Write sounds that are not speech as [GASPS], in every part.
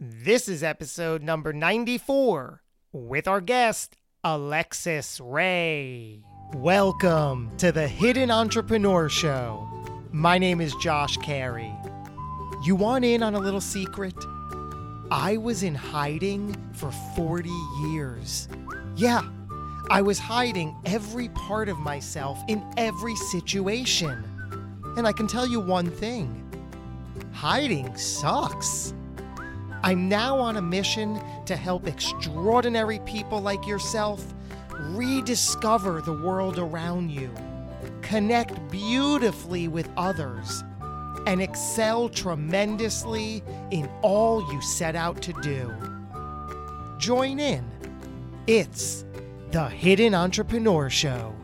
This is episode number 94 with our guest, Alexis Ray. Welcome to the Hidden Entrepreneur Show. My name is Josh Carey. You want in on a little secret? I was in hiding for 40 years. Yeah, I was hiding every part of myself in every situation. And I can tell you one thing hiding sucks. I'm now on a mission to help extraordinary people like yourself rediscover the world around you, connect beautifully with others, and excel tremendously in all you set out to do. Join in. It's the Hidden Entrepreneur Show.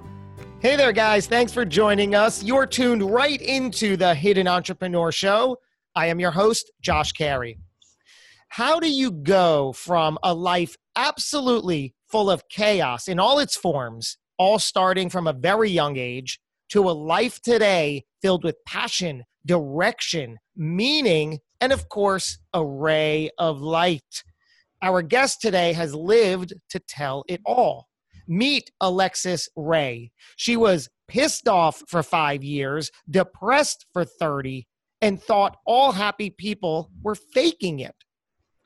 Hey there, guys. Thanks for joining us. You're tuned right into the Hidden Entrepreneur Show. I am your host, Josh Carey. How do you go from a life absolutely full of chaos in all its forms, all starting from a very young age, to a life today filled with passion, direction, meaning, and of course, a ray of light? Our guest today has lived to tell it all. Meet Alexis Ray. She was pissed off for five years, depressed for 30, and thought all happy people were faking it.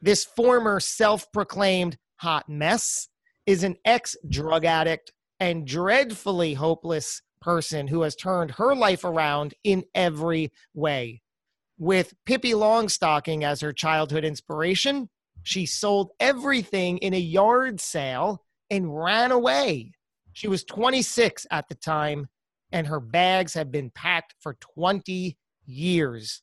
This former self proclaimed hot mess is an ex drug addict and dreadfully hopeless person who has turned her life around in every way. With Pippi Longstocking as her childhood inspiration, she sold everything in a yard sale and ran away. She was 26 at the time, and her bags have been packed for 20 years.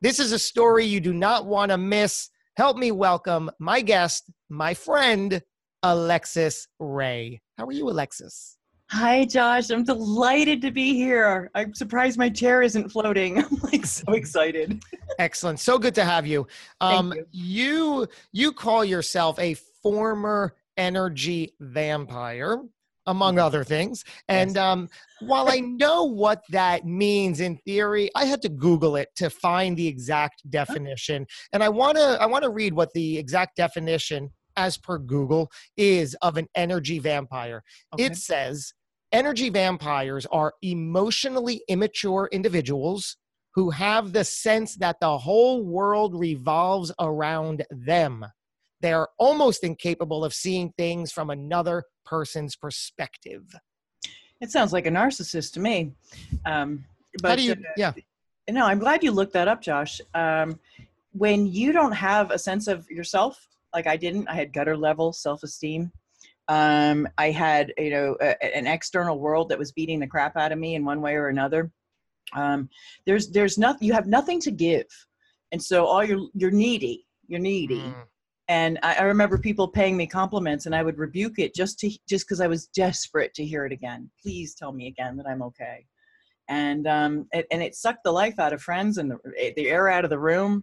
This is a story you do not want to miss. Help me welcome my guest, my friend, Alexis Ray. How are you, Alexis? Hi, Josh. I'm delighted to be here. I'm surprised my chair isn't floating. [LAUGHS] I'm like so excited. [LAUGHS] Excellent. So good to have you. Um, you. you you call yourself a former energy vampire among other things. And um, while I [LAUGHS] know what that means in theory, I had to Google it to find the exact definition. And I want to I want to read what the exact definition, as per Google, is of an energy vampire. Okay. It says energy vampires are emotionally immature individuals who have the sense that the whole world revolves around them. They are almost incapable of seeing things from another person's perspective. It sounds like a narcissist to me. Um, but How do you, uh, yeah, no, I'm glad you looked that up, Josh. Um, when you don't have a sense of yourself, like I didn't, I had gutter level self esteem. Um, I had, you know, a, an external world that was beating the crap out of me in one way or another. Um, there's, there's nothing. You have nothing to give, and so all you're, you're needy. You're needy. Mm, and I, I remember people paying me compliments and i would rebuke it just to just because i was desperate to hear it again. Please tell me again that i'm okay. And um it, and it sucked the life out of friends and the, the air out of the room.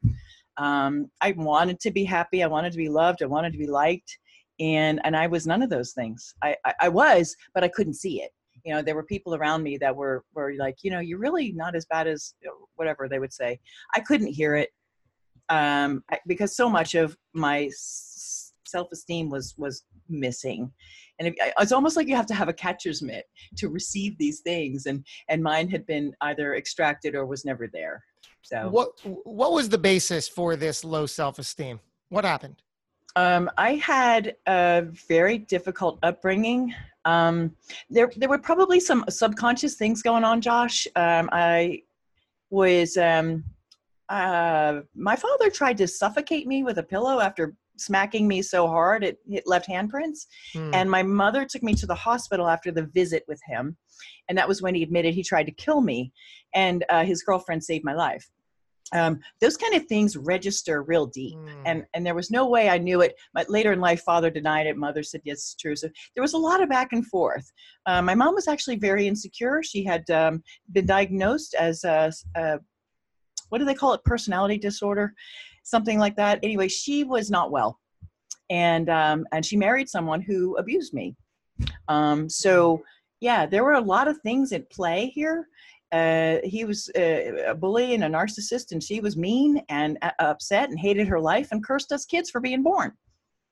Um i wanted to be happy i wanted to be loved i wanted to be liked and and i was none of those things. I i, I was but i couldn't see it. You know there were people around me that were were like you know you're really not as bad as whatever they would say. I couldn't hear it um, because so much of my self-esteem was was missing and it, it's almost like you have to have a catcher's mitt to receive these things and and mine had been either extracted or was never there so what what was the basis for this low self-esteem? What happened? Um, I had a very difficult upbringing. Um, there, there were probably some subconscious things going on, Josh. Um, I was, um, uh, my father tried to suffocate me with a pillow after smacking me so hard it hit left handprints. Hmm. And my mother took me to the hospital after the visit with him. And that was when he admitted he tried to kill me. And uh, his girlfriend saved my life. um, those kind of things register real deep Mm. and and there was no way i knew it but later in life father denied it mother said yes it's true so there was a lot of back and forth um, my mom was actually very insecure she had um, been diagnosed as a, a what do they call it? Personality disorder? Something like that. Anyway she was not well. And um, and she married someone who abused me. Um, so yeah there were a lot of things at play here. Uh, he was uh, a bully and a narcissist, and she was mean and uh, upset and hated her life and cursed us kids for being born.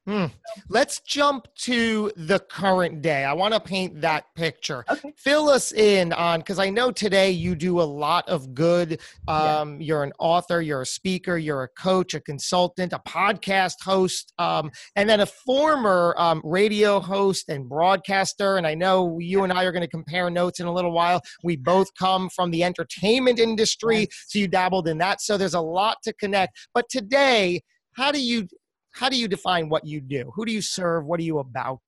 Hmm. Let's jump to the current day. I want to paint that picture. Okay. Fill us in on because I know today you do a lot of good. Yeah. Um, You're an author, you're a speaker, you're a coach, a consultant, a podcast host, um, and then a former um, radio host and broadcaster. And I know you and I are going to compare notes in a little while. We both come from the entertainment industry, Yes. so you dabbled in that. So there's a lot to connect. But today, how do you how do you define what you do? Who do you serve? What are you about?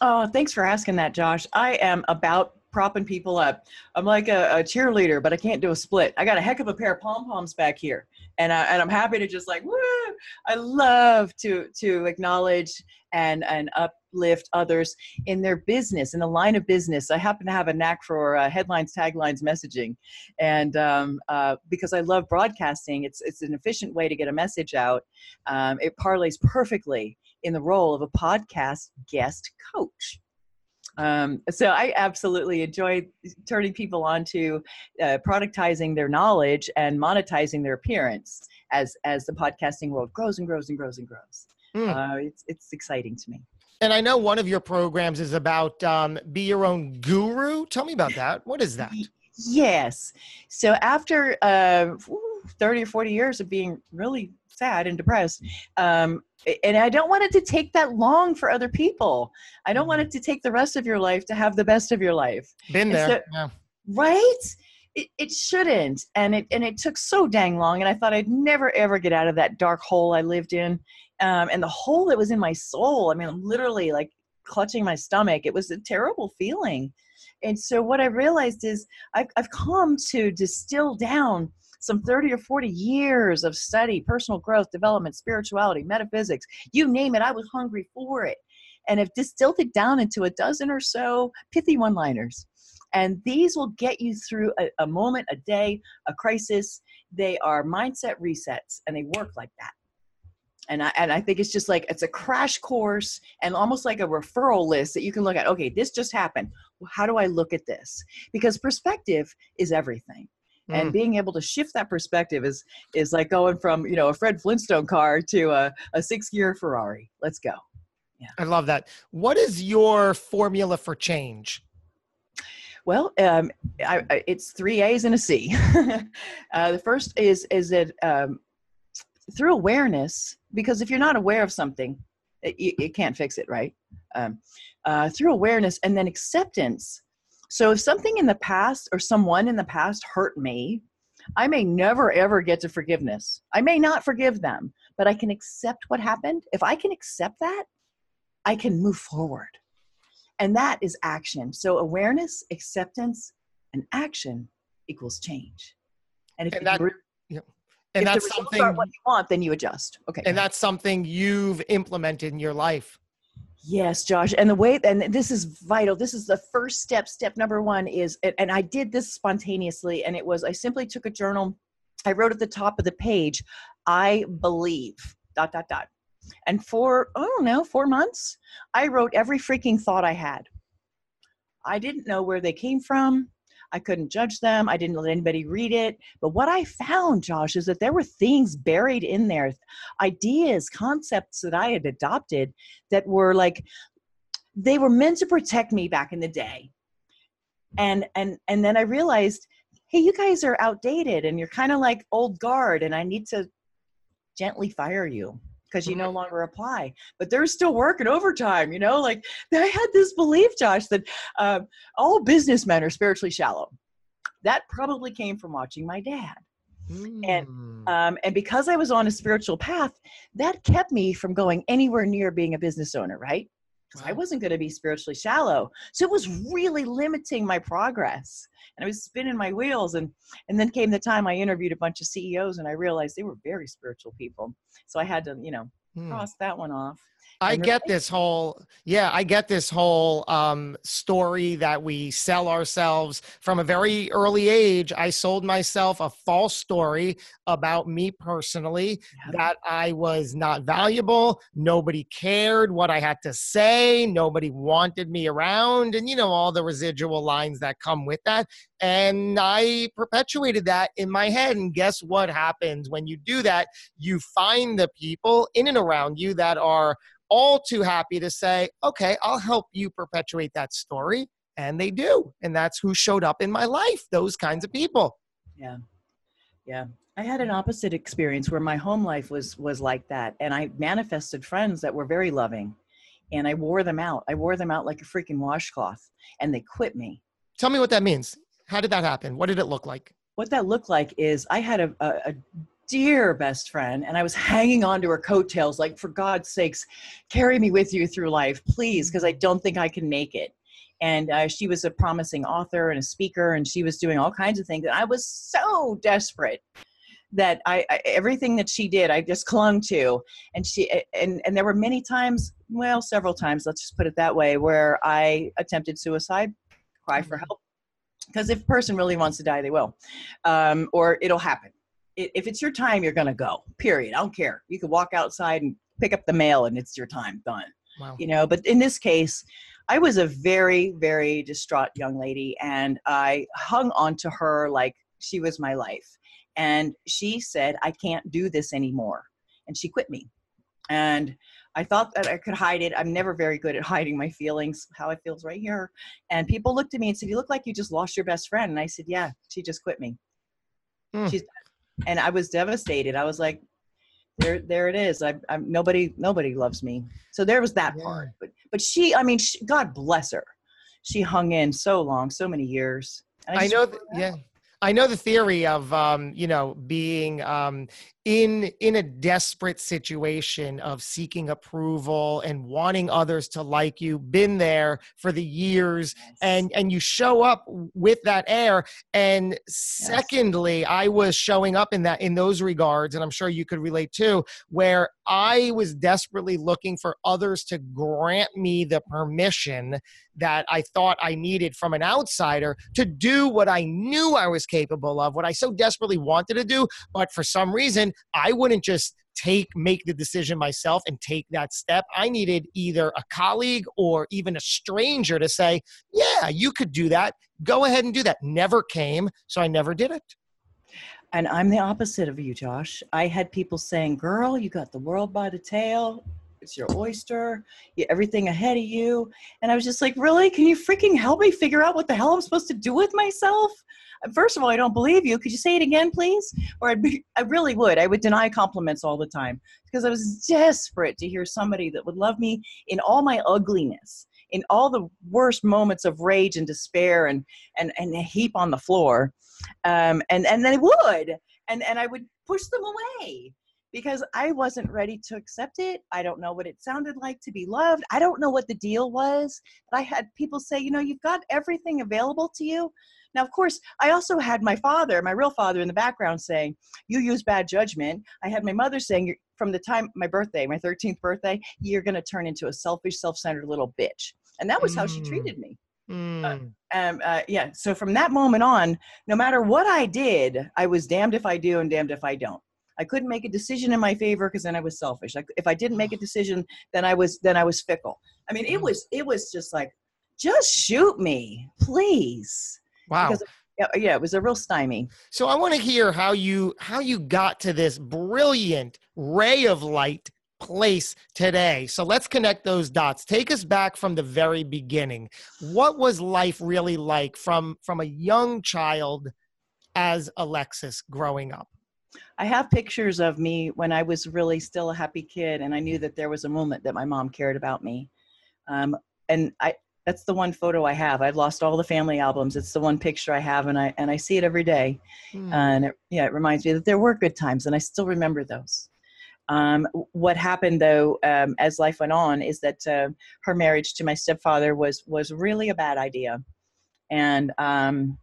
Oh, thanks for asking that, Josh. I am about propping people up. I'm like a, a cheerleader, but I can't do a split. I got a heck of a pair of pom poms back here, and I, and I'm happy to just like woo. I love to to acknowledge and and uplift others in their business in the line of business. I happen to have a knack for uh, headlines, taglines, messaging, and um, uh, because I love broadcasting, it's it's an efficient way to get a message out. Um, it parlays perfectly in the role of a podcast guest coach. Um, so I absolutely enjoy turning people on to uh, productizing their knowledge and monetizing their appearance as as the podcasting world grows and grows and grows and grows. Mm. Uh, it's it's exciting to me. And I know one of your programs is about um, be your own guru. Tell me about that. What is that? Yes. So after uh, 30 or 40 years of being really sad and depressed, um, and I don't want it to take that long for other people. I don't want it to take the rest of your life to have the best of your life. Been there. so- yeah. right it, it shouldn't and it and it took so dang long and i thought i'd never ever get out of that dark hole i lived in um, and the hole that was in my soul i mean i'm literally like clutching my stomach it was a terrible feeling and so what i realized is i've, I've come to distill down some 30 or 40 years of study personal growth development spirituality metaphysics you name it i was hungry for it and have distilled it down into a dozen or so pithy one liners and these will get you through a, a moment, a day, a crisis. They are mindset resets and they work like that. And I, and I think it's just like it's a crash course and almost like a referral list that you can look at. Okay, this just happened. How do I look at this? Because perspective is everything. And Mm. being able to shift that perspective is is like going from you know a Fred Flintstone car to a, a six gear Ferrari. Let's go. Yeah. i love that. What is your formula for change? Well, um, I, I, it's three A's and a C. [LAUGHS] uh, the first is is that um, through awareness, because if you're not aware of something, it, you, you can't fix it, right? Um, uh, through awareness and then acceptance. So if something in the past or someone in the past hurt me, I may never ever get to forgiveness. I may not forgive them, but I can accept what happened. If I can accept that, I can move forward and that is action so awareness acceptance and action equals change and if, And that- re- And if that's something aren't what you want then you adjust okay and that's something you've implemented in your life. Yes josh and the way and this is vital this is the first step step number one is and- i did this spontaneously and it was i simply took a journal i wrote at the top of the page i believe dot dot dot. And for i don't know four months i wrote every freaking thought i had. I didn't know where they came from i couldn't judge them i didn't let anybody read it but what i found josh is that there were things buried in there ideas concepts that i had adopted that were like they were meant to protect me back in the day. And and and then i realized hey you guys are outdated and you're kind of like old guard and i need to gently fire you because you no longer apply but they're still working overtime you know like i had this belief josh that um, all businessmen are spiritually shallow. That probably came from watching my dad. And, Mm. um, and because i was on a spiritual path that kept me from going anywhere near being a business owner right because wow. I wasn't going to be spiritually shallow. So it was really limiting my progress. And I was spinning my wheels. And, and then came the time I interviewed a bunch of CEOs and I realized they were very spiritual people. So I had to, you know, hmm. cross that one off. I get this whole yeah, I get this whole um, story that we sell ourselves from a very early age. I sold myself a false story about me personally that I was not valuable, nobody cared what I had to say, nobody wanted me around, and you know all the residual lines that come with that. And I perpetuated that in my head. And guess what happens when you do that? You find the people in and around you that are all too happy to say, okay, I'll help you perpetuate that story. And they do. And that's who showed up in my life, those kinds of people. Yeah. Yeah. I had an opposite experience where my home life was was like that. And I manifested friends that were very loving. And I wore them out. I wore them out like a freaking washcloth. And they quit me. Tell me what that means. How did that happen? What did it look like? What that looked like is I had a, a, a dear best friend and i was hanging on to her coattails like for god's sakes carry me with you through life please because i don't think i can make it. And uh, she was a promising author and a speaker and she was doing all kinds of things and i was so desperate that I, I, everything that she did i just clung to. And she and and there were many times well several times let's just put it that way where i attempted suicide cry for mm-hmm. help because if a person really wants to die they will um, or it'll happen if it's your time, you're going to go, period. I don't care. You can walk outside and pick up the mail and it's your time done. Wow. You know, but in this case, I was a very, very distraught young lady and I hung on to her like she was my life. And she said, I can't do this anymore. And she quit me. And I thought that I could hide it. I'm never very good at hiding my feelings, how I feels right here. And people looked at me and said, You look like you just lost your best friend. And I said, Yeah, she just quit me. Mm. She's and I was devastated. I was like, there, there it is. I, I'm nobody, nobody loves me. So there was that yeah. part. But, but she, I mean, she, God bless her. She hung in so long, so many years. I, I, know. That, yeah. I know the theory of um, you know being um, in in a desperate situation of seeking approval and wanting others to like you. Been there for the years, yes. and and you show up with that air. And secondly, yes. I was showing up in that in those regards, and I'm sure you could relate too, where I was desperately looking for others to grant me the permission that I thought I needed from an outsider to do what I knew I was capable of, what I so desperately wanted to do. But for some reason, I wouldn't just take make the decision myself and take that step i needed either a colleague or even a stranger to say yeah you could do that go ahead and do that never came so i never did it and I'm the opposite of you, Josh. I had people saying, Girl, you got the world by the tail. It's your oyster. You, everything ahead of you. And I was just like, Really? Can you freaking help me figure out what the hell I'm supposed to do with myself? First of all, I don't believe you. Could you say it again, please? Or I'd be, I really would. I would deny compliments all the time because I was desperate to hear somebody that would love me in all my ugliness in all the worst moments of rage and despair and and and a heap on the floor um, and and they would and and i would push them away because i wasn't ready to accept it i don't know what it sounded like to be loved i don't know what the deal was but i had people say you know you've got everything available to you now, of course, I also had my father, my real father, in the background saying, You use bad judgment. I had my mother saying, From the time my birthday, my 13th birthday, you're going to turn into a selfish, self centered little bitch. And that was mm. how she mm. treated me. Mm. Uh, um, uh, yeah. So from that moment on, no matter what I did, I was damned if I do and damned if I don't. I couldn't make a decision in my favor because then I was selfish. Like if I didn't make a decision, then I was then I was fickle. I mean, it mm. was it was just like, just shoot me, please. Wow. Because, yeah, yeah, it was a real stymie. So I want to hear how you how you got to this brilliant ray of light place today. So let's connect those dots. Take us back from the very beginning. What was life really like from from a young child as Alexis growing up? I have pictures of me when I was really still a happy kid, and I knew that there was a moment that my mom cared about me. Um, and I, that's the one photo I have. I've lost all the family albums. It's the one picture I have, and I and I see it every day. Mm. And it, yeah, it reminds me that there were good times, and I still remember those. Um, what happened though, um, as life went on, is that uh, her marriage to my stepfather was was really a bad idea, and um,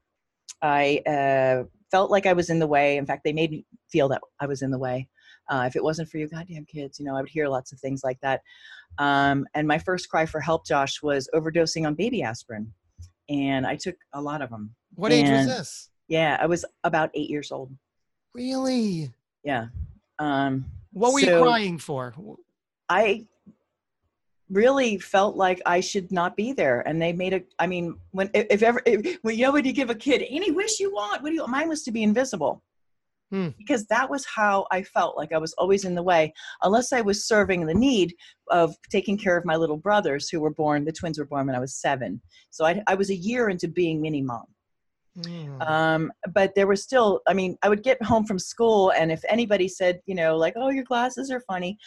I uh, felt like I was in the way. In fact, they made me feel that I was in the way. Uh, if it wasn't for you goddamn kids, you know, I would hear lots of things like that. Um, and my first cry for help, Josh, was overdosing on baby aspirin. And I took a lot of them. What age was this? Yeah, I was about eight years old. Really? Yeah. Um, What were you crying for? I really felt like I should not be there. And they made a, I mean, when, if if ever, if, when you know, when you give a kid any wish you want, what do you, mine was to be invisible. Hmm. Because that was how I felt like I was always in the way, unless I was serving the need of taking care of my little brothers who were born, the twins were born when I was seven. So I, I was a year into being mini mom. Hmm. Um, but there was still, I mean, I would get home from school, and if anybody said, you know, like, oh, your glasses are funny,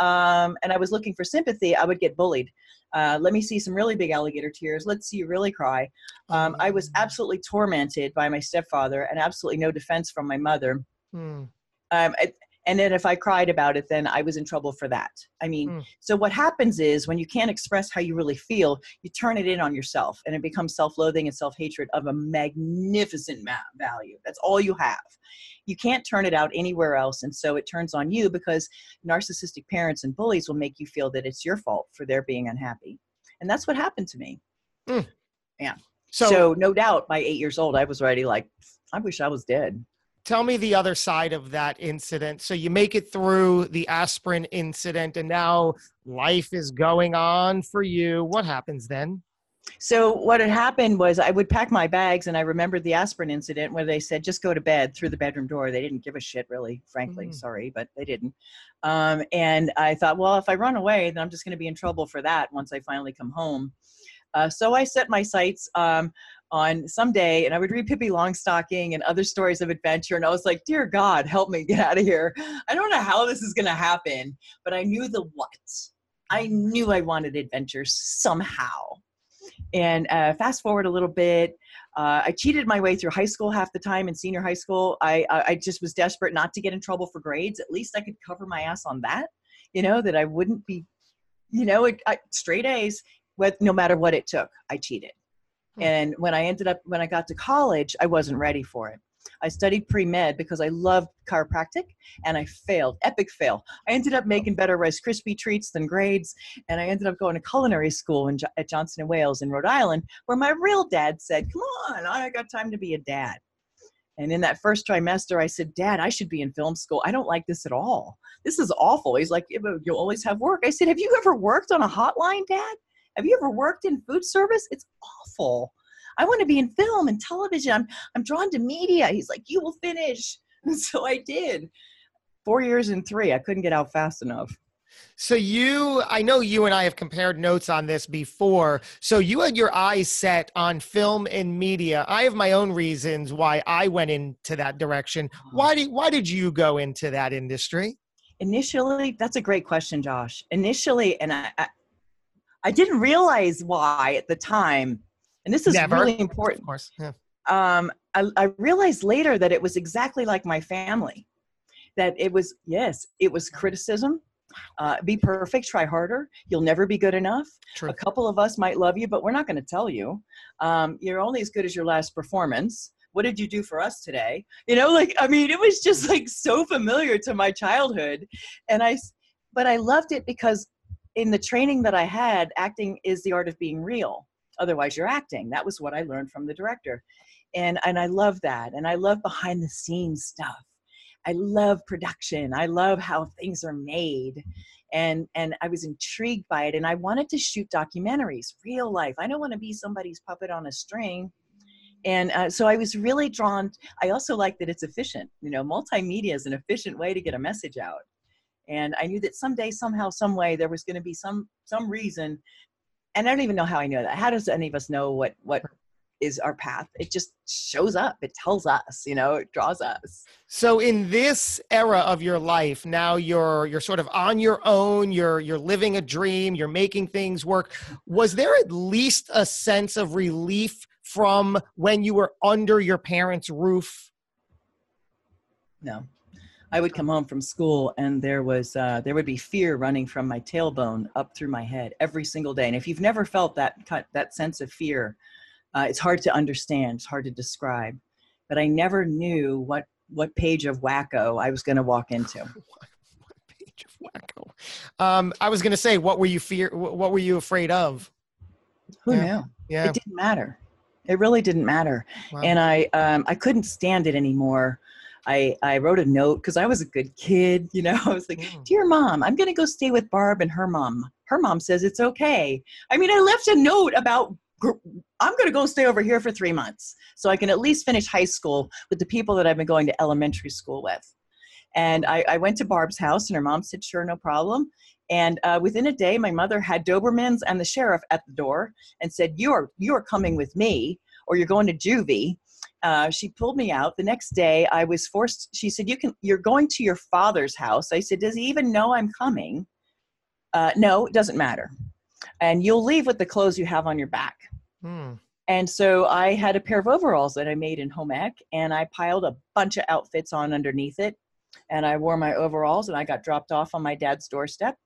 um, and I was looking for sympathy, I would get bullied. Uh, let me see some really big alligator tears. Let's see you really cry. Um, I was Oh. absolutely tormented by my stepfather and absolutely no defense from my mother. Hmm. Um, I- and then if I cried about it, then I was in trouble for that. I mean, Mm. so what happens is when you can't express how you really feel, you turn it in on yourself and it becomes self loathing and self hatred of a magnificent ma- value. That's all you have. You can't turn it out anywhere else. And so it turns on you because narcissistic parents and bullies will make you feel that it's your fault for their being unhappy. And that's what happened to me. So, so no doubt by eight years old, I was already like, I wish I was dead. Tell me the other side of that incident. So you make it through the aspirin incident, and now life is going on for you. What happens then? So what had happened was I would pack my bags, and I remembered the aspirin incident where they said just go to bed through the bedroom door. They didn't give a shit, really, frankly. Mm. Sorry, but they didn't. Um, and I thought, well, if I run away, then I'm just going to be in trouble for that once I finally come home. Uh, so I set my sights um, on someday, and I would read Pippi Longstocking and other stories of adventure, and I was like, dear God, help me get out of here. I don't know how this is going to happen, but I knew the what. I knew I wanted adventure somehow. And uh, fast forward a little bit, uh, I cheated my way through high school half the time in senior high school. I, I just was desperate not to get in trouble for grades. At least I could cover my ass on that, you know, that I wouldn't be, you know, it, I, straight A's. With no matter what it took, I cheated. And when I ended up when I got to college, I wasn't ready for it. I studied pre med because I loved chiropractic, and I failed, epic fail. I ended up making better Rice Krispie treats than grades, and I ended up going to culinary school in, at Johnson and Wales in Rhode Island, where my real dad said, "Come on, I got time to be a dad." And in that first trimester, I said, "Dad, I should be in film school. I don't like this at all. This is awful." He's like, "You'll always have work." I said, "Have you ever worked on a hotline, Dad? Have you ever worked in food service? It's awful." I want to be in film and television. I'm I'm drawn to media. He's like, you will finish. [LAUGHS] And so I did. Four years and three. I couldn't get out fast enough. So you, I know you and I have compared notes on this before. So you had your eyes set on film and media. I have my own reasons why I went into that direction. Uh-huh. Why did why did you go into that industry? Initially, that's a great question, Josh. Initially, and I, I, I didn't realize why at the time. And this is Never. really important. Of course. Yeah. um, I, I realized later that it was exactly like my family. That it was, yes, it was criticism. Uh, be perfect, try harder. You'll never be good enough. True. A couple of us might love you, but we're not going to tell you. Um, you're only as good as your last performance. What did you do for us today? You know, like, I mean, it was just like so familiar to my childhood. And i but I loved it because in the training that I had, acting is the art of being real. Otherwise, you're acting. That was what I learned from the director. And, and I love that. And I love behind the scenes stuff. I love production. I love how things are made. And, and I was intrigued by it. And I wanted to shoot documentaries, real life. I don't want to be somebody's puppet on a string. And uh, so I was really drawn. I also like that it's efficient. You know, multimedia is an efficient way to get a message out. And I knew that someday, somehow, some way, there was going to be some some reason. And I don't even know how I know that. How does any of us know what what is our path? It just shows up. It tells us. You know, it draws us. So in this era of your life, now you're you're sort of on your own, you're you're living a dream, you're making things work. Was there at least a sense of relief from when you were under your parents' roof? No. I would come home from school and there was uh, there would be fear running from my tailbone up through my head every single day. And if you've never felt that cut that sense of fear, uh, it's hard to understand. It's hard to describe. But I never knew what what page of wacko I was going to walk into. [LAUGHS] what page of wacko? Um, I was going to say, what were you fear? What were you afraid of? Who yeah. knew? Yeah, it didn't matter. It really didn't matter, wow. and I um, I couldn't stand it anymore. I, I wrote a note because I was a good kid, you know. [LAUGHS] I was like, mm. Dear mom, I'm going to go stay with Barb and her mom. Her mom says it's okay. I mean, I left a note about I'm going to go stay over here for three months so I can at least finish high school with the people that I've been going to elementary school with. And I, I went to Barb's house, and her mom said, Sure, no problem. And uh, within a day, my mother had Dobermans and the sheriff at the door and said, You are, you are coming with me, or you're going to juvie. Uh, she pulled me out. The next day i was forced she said you can you're going to your father's house. I said does he even know i'm coming? Uh, no it doesn't matter. And you'll leave with the clothes you have on your back. Hmm. and so i had a pair of overalls that i made in home ec and i piled a bunch of outfits on underneath it and i wore my overalls and i got dropped off on my dad's doorstep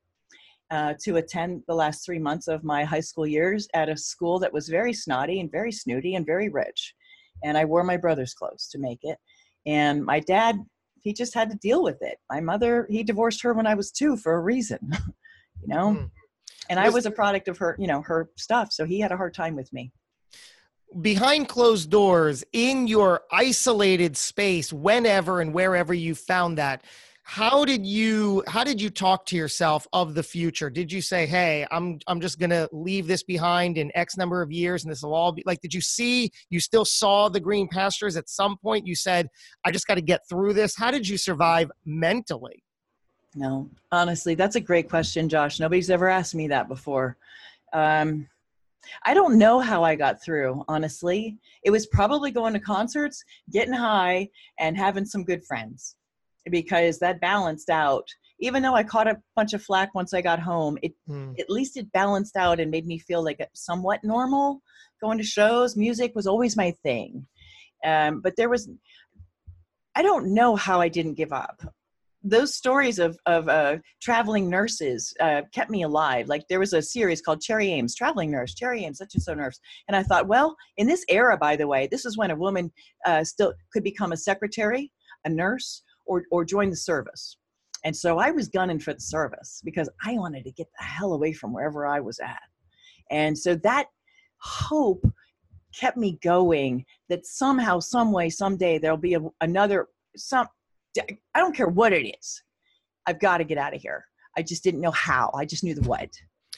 uh, to attend the last three months of my high school years at a school that was very snotty and very snooty and very rich and I wore my brother's clothes to make it. And my dad, he just had to deal with it. My mother, he divorced her when I was two for a reason, [LAUGHS] you know. Mm. And I was a product of her, you know, her stuff. So he had a hard time with me. Behind closed doors, in your isolated space, whenever and wherever you found that, how did you how did you talk to yourself of the future? Did you say hey i'm i'm just to leave this behind in x number of years and this will all be like did you see you still saw the green pastures at some point? You said i just got to get through this. How did you survive mentally? No honestly that's a great question josh. Nobody's ever asked me that before. Um, I don't know how I got through, honestly. It was probably going to concerts, getting high, and having some good friends because that balanced out even though i caught a bunch of flack once i got home it mm. at least it balanced out and made me feel like somewhat normal going to shows music was always my thing um, but there was i don't know how i didn't give up those stories of, of uh, traveling nurses uh, kept me alive. Like there was a series called Cherry Ames, Traveling Nurse, Cherry Ames, such and so nurse. And I thought, well, in this era, by the way, this is when a woman uh, still could become a secretary, a nurse, or, or join the service. And so I was gunning for the service because I wanted to get the hell away from wherever I was at. And so that hope kept me going that somehow, some way, someday there'll be a, another, some, I don't care what it is. I've got to get out of here. I just didn't know how. I just knew the what.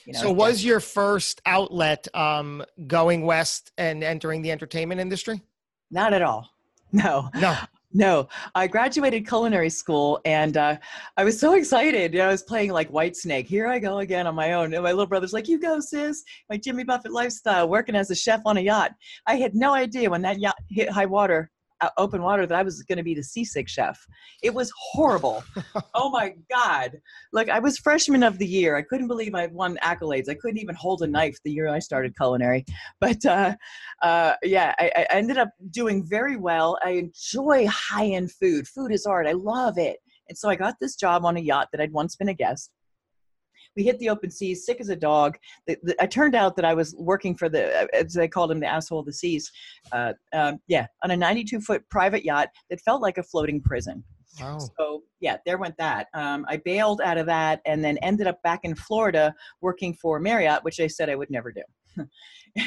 You know, so was your first outlet um, going west and entering the entertainment industry? Not at all. No. No. No, I graduated culinary school and uh, I was so excited. You know, I was playing like Whitesnake. Here I go again on my own. And my little brother's like, You go, sis. My Jimmy Buffett lifestyle, working as a chef on a yacht. I had no idea when that yacht hit high water open water that I was going to be the seasick chef. It was horrible. [LAUGHS] oh my God. Like I was freshman of the year. I couldn't believe I won accolades. I couldn't even hold a knife the year I started culinary. But uh, uh, yeah, I, I ended up doing very well. I enjoy high end food. Food is art. I love it. And so I got this job on a yacht that I'd once been a guest we hit the open seas, sick as a dog. The, the, I turned out that I was working for the, uh, as they called him, the asshole of the seas. Uh, um, yeah, on a 92 foot private yacht that felt like a floating prison. Wow. So yeah, there went that. Um, I bailed out of that and then ended up back in Florida working for Marriott, which I said I would never do. [LAUGHS]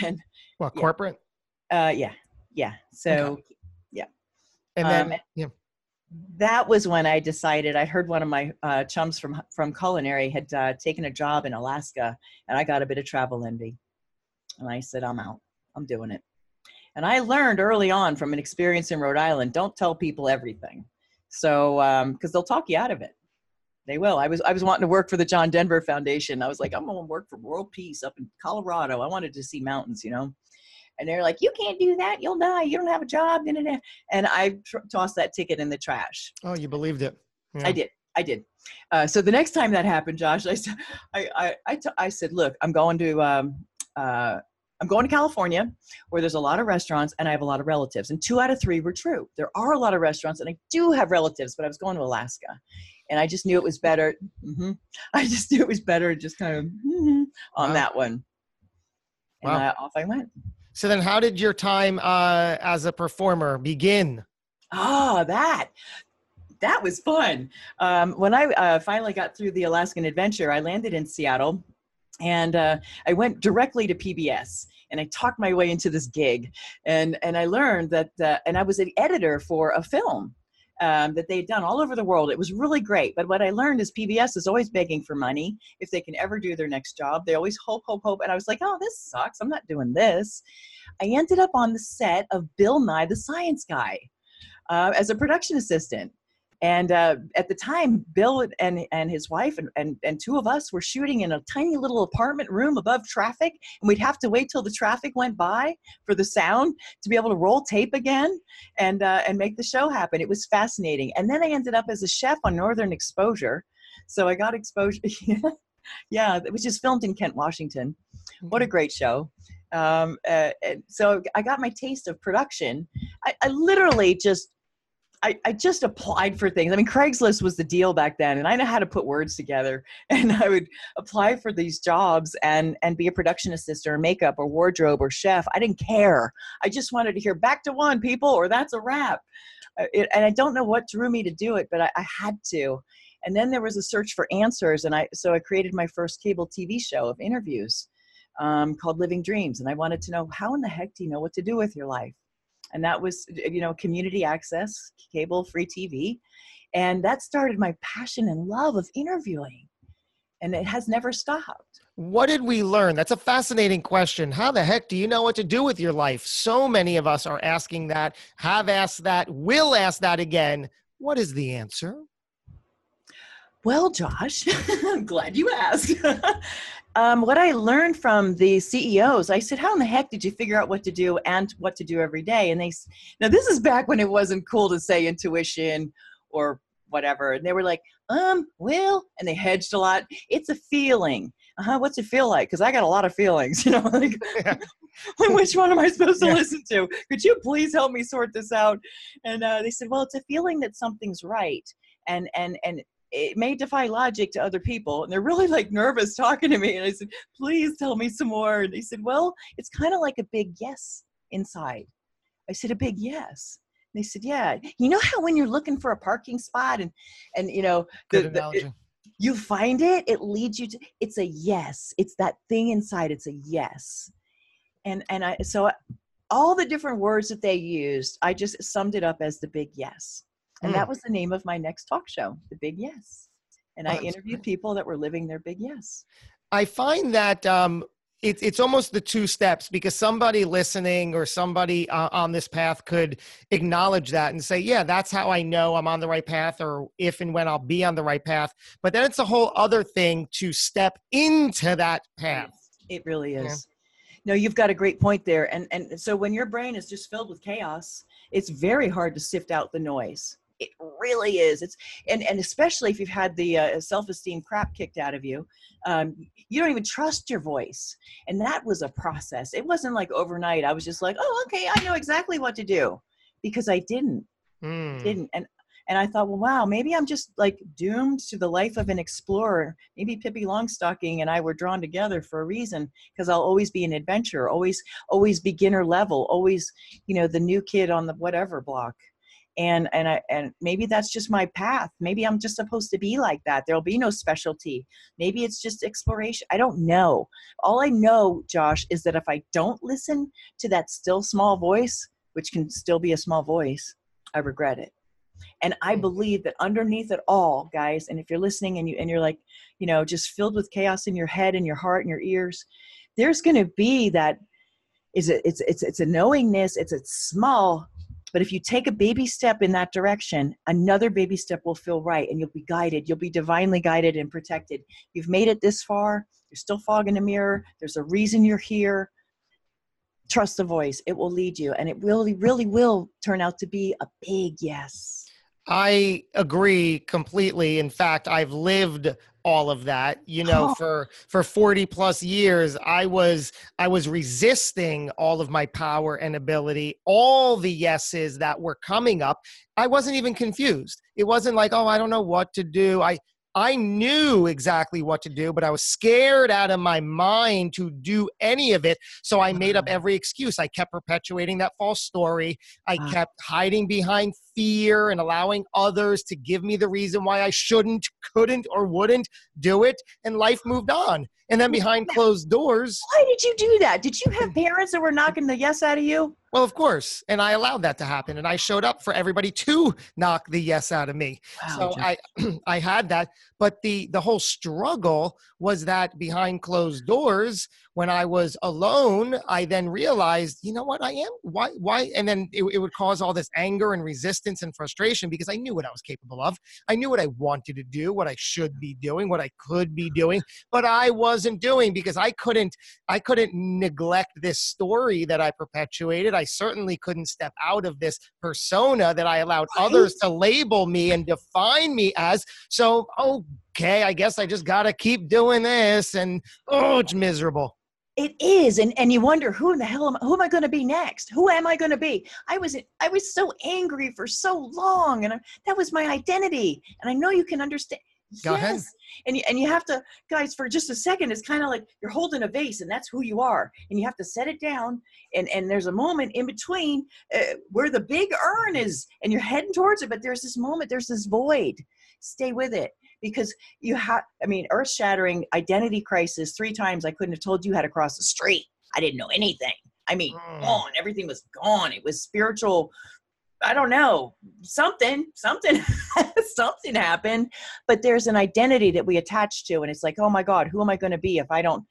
and yeah. corporate? Uh, yeah, yeah. So okay. yeah. And then um, yeah that was when I decided. I heard one of my uh, chums from from culinary had uh, taken a job in Alaska, and I got a bit of travel envy, and I said, "I'm out. I'm doing it." And I learned early on from an experience in Rhode Island: don't tell people everything, so because um, they'll talk you out of it. They will. I was I was wanting to work for the John Denver Foundation. I was like, I'm going to work for World Peace up in Colorado. I wanted to see mountains, you know and they're like, "You can't do that. You'll die. You don't have a job." And I tr- tossed that ticket in the trash. Oh, you believed it? Yeah. I did. I did. Uh, so the next time that happened, Josh, I, [LAUGHS] I, I, I, t- I said, "Look, I'm going to um, uh, I'm going to California where there's a lot of restaurants and I have a lot of relatives. And two out of three were true. There are a lot of restaurants and I do have relatives, but I was going to Alaska. And I just knew it was better. Mm-hmm, [LAUGHS] I just knew it was better just kind of mm-hmm, on wow. that one. And wow. off I went. So then, how did your time uh, as a performer begin? Oh, that that was fun. Um, when I uh, finally got through the Alaskan adventure, I landed in Seattle and uh, I went directly to PBS and I talked my way into this gig. And, and I learned that, uh, and I was an editor for a film um, that they had done all over the world. It was really great. But what I learned is PBS is always begging for money if they can ever do their next job. They always hope, hope, hope. And I was like, oh, this sucks. I'm not doing this. I ended up on the set of Bill Nye the Science Guy uh, as a production assistant. And uh, at the time, Bill and, and his wife and, and, and two of us were shooting in a tiny little apartment room above traffic. And we'd have to wait till the traffic went by for the sound to be able to roll tape again and, uh, and make the show happen. It was fascinating. And then I ended up as a chef on Northern Exposure. So I got exposure. [LAUGHS] yeah, which is filmed in Kent, Washington. What a great show. Um, uh, so I got my taste of production. I, I literally just I, I just applied for things. I mean, Craigslist was the deal back then, and I know how to put words together. [LAUGHS] And I would apply for these jobs and and be a production assistant or makeup or wardrobe or chef. I didn't care. I just wanted to hear back to one people or that's a wrap. Uh, it, and I don't know what drew me to do it, but I, I had to. And then there was a search for answers, and I so I created my first cable TV show of interviews um, called Living Dreams, and I wanted to know how in the heck do you know what to do with your life? And that was you know community access cable free tv and that started my passion and love of interviewing and it has never stopped. What did we learn? That's a fascinating question. How the heck do you know what to do with your life? So many of us are asking that have asked that will ask that again. What is the answer? Well, Josh, [LAUGHS] I'm glad you asked. [LAUGHS] um, what I learned from the CEOs, I said, "How in the heck did you figure out what to do and what to do every day?" And they, now this is back when it wasn't cool to say intuition or whatever, and they were like, "Um, well," and they hedged a lot. It's a feeling. Uh huh. What's it feel like? Because I got a lot of feelings. [LAUGHS] You know, like, [LAUGHS] which one am I supposed to yeah. listen to? Could you please help me sort this out? And uh, they said, "Well, it's a feeling that something's right." And and and it may defy logic to other people and they're really like nervous talking to me and i said please tell me some more. And they said well it's kind of like a big yes inside. I said a big yes. And they said yeah. You know how when you're looking for a parking spot and and you know the, the it, you find it it leads you to it's a yes. It's that thing inside it's a yes. And and i so all the different words that they used i just summed it up as the big yes and mm. that was the name of my next talk show, The Big Yes. And oh, I interviewed great. people that were living their big yes. I find that um, it's it's almost the two steps because somebody listening or somebody uh, on this path could acknowledge that and say, "Yeah, that's how I know I'm on the right path," or if and when I'll be on the right path. But then it's a whole other thing to step into that path. It really is. Yeah. No, you've got a great point there, and and so when your brain is just filled with chaos, it's very hard to sift out the noise it really is. It's and and especially if you've had the uh, self-esteem crap kicked out of you um, you don't even trust your voice. And that was a process. It wasn't like overnight. I was just like oh okay i know exactly what to do because i didn't. Mm. didn't. And and I thought, well, wow, maybe I'm just like doomed to the life of an explorer. Maybe Pippi Longstocking and I were drawn together for a reason because I'll always be an adventurer, always, always beginner level, always, you know, the new kid on the whatever block and and I, and maybe that's just my path. Maybe i'm just supposed to be like that. There'll be no specialty. Maybe it's just exploration. I don't know. All i know josh is that if i don't listen to that still small voice which can still be a small voice i regret it. And i hmm. believe that underneath it all guys and if you're listening and you and you're like you know just filled with chaos in your head and your heart and your ears there's going to be that is it it's it's it's a knowingness it's a small but if you take a baby step in that direction, another baby step will feel right and you'll be guided. You'll be divinely guided and protected. You've made it this far. You're still fog in the mirror. There's a reason you're here. Trust the voice. It will lead you and it really, really will turn out to be a big yes. I agree completely. In fact, I've lived all of that you know Oh. for for 40 plus years i was i was resisting all of my power and ability all the yeses that were coming up. I wasn't even confused. It wasn't like oh i don't know what to do. I i knew exactly what to do but i was scared out of my mind to do any of it so i made up mm. every excuse. I kept perpetuating that false story. I Wow. kept hiding behind fear and allowing others to give me the reason why i shouldn't couldn't or wouldn't do it and life moved on and then behind closed doors Why did you do that? Did you have [CLEARS THROAT] parents that were knocking the yes out of you? well of course and i allowed that to happen and i showed up for everybody to knock the yes out of me so Jeff. i [CLEARS THROAT] i had that but the the whole struggle was that behind closed doors when i was alone i then realized you know what? I am? Why why? And then it, it would cause all this anger and resistance and frustration because i knew what i was capable of. I knew what i wanted to do what i should be doing what i could be doing but i wasn't doing because i couldn't i couldn't neglect this story that i perpetuated. I certainly couldn't step out of this persona that i allowed others to label me and define me as. So oh, okay i guess i just gotta keep doing this and oh it's miserable It is, and and you wonder who in the hell am who am I going to be next? Who am I going to be? I was I was so angry for so long, and I, that was my identity. And I know you can understand. Go ahead. and you, and you have to, guys, for just a second. It's kind of like you're holding a vase, and that's who you are, and you have to set it down. And and there's a moment in between uh, where the big urn is, and you're heading towards it, but there's this moment, there's this void. Stay with it because you have i mean earth shattering identity crisis three times i couldn't have told you how to cross the street. I didn't know anything. I mean Mm. gone. Everything was gone. It was spiritual i don't know something something [LAUGHS] something happened. But there's an identity that we attach to and it's like oh my god who am i going to be if i don't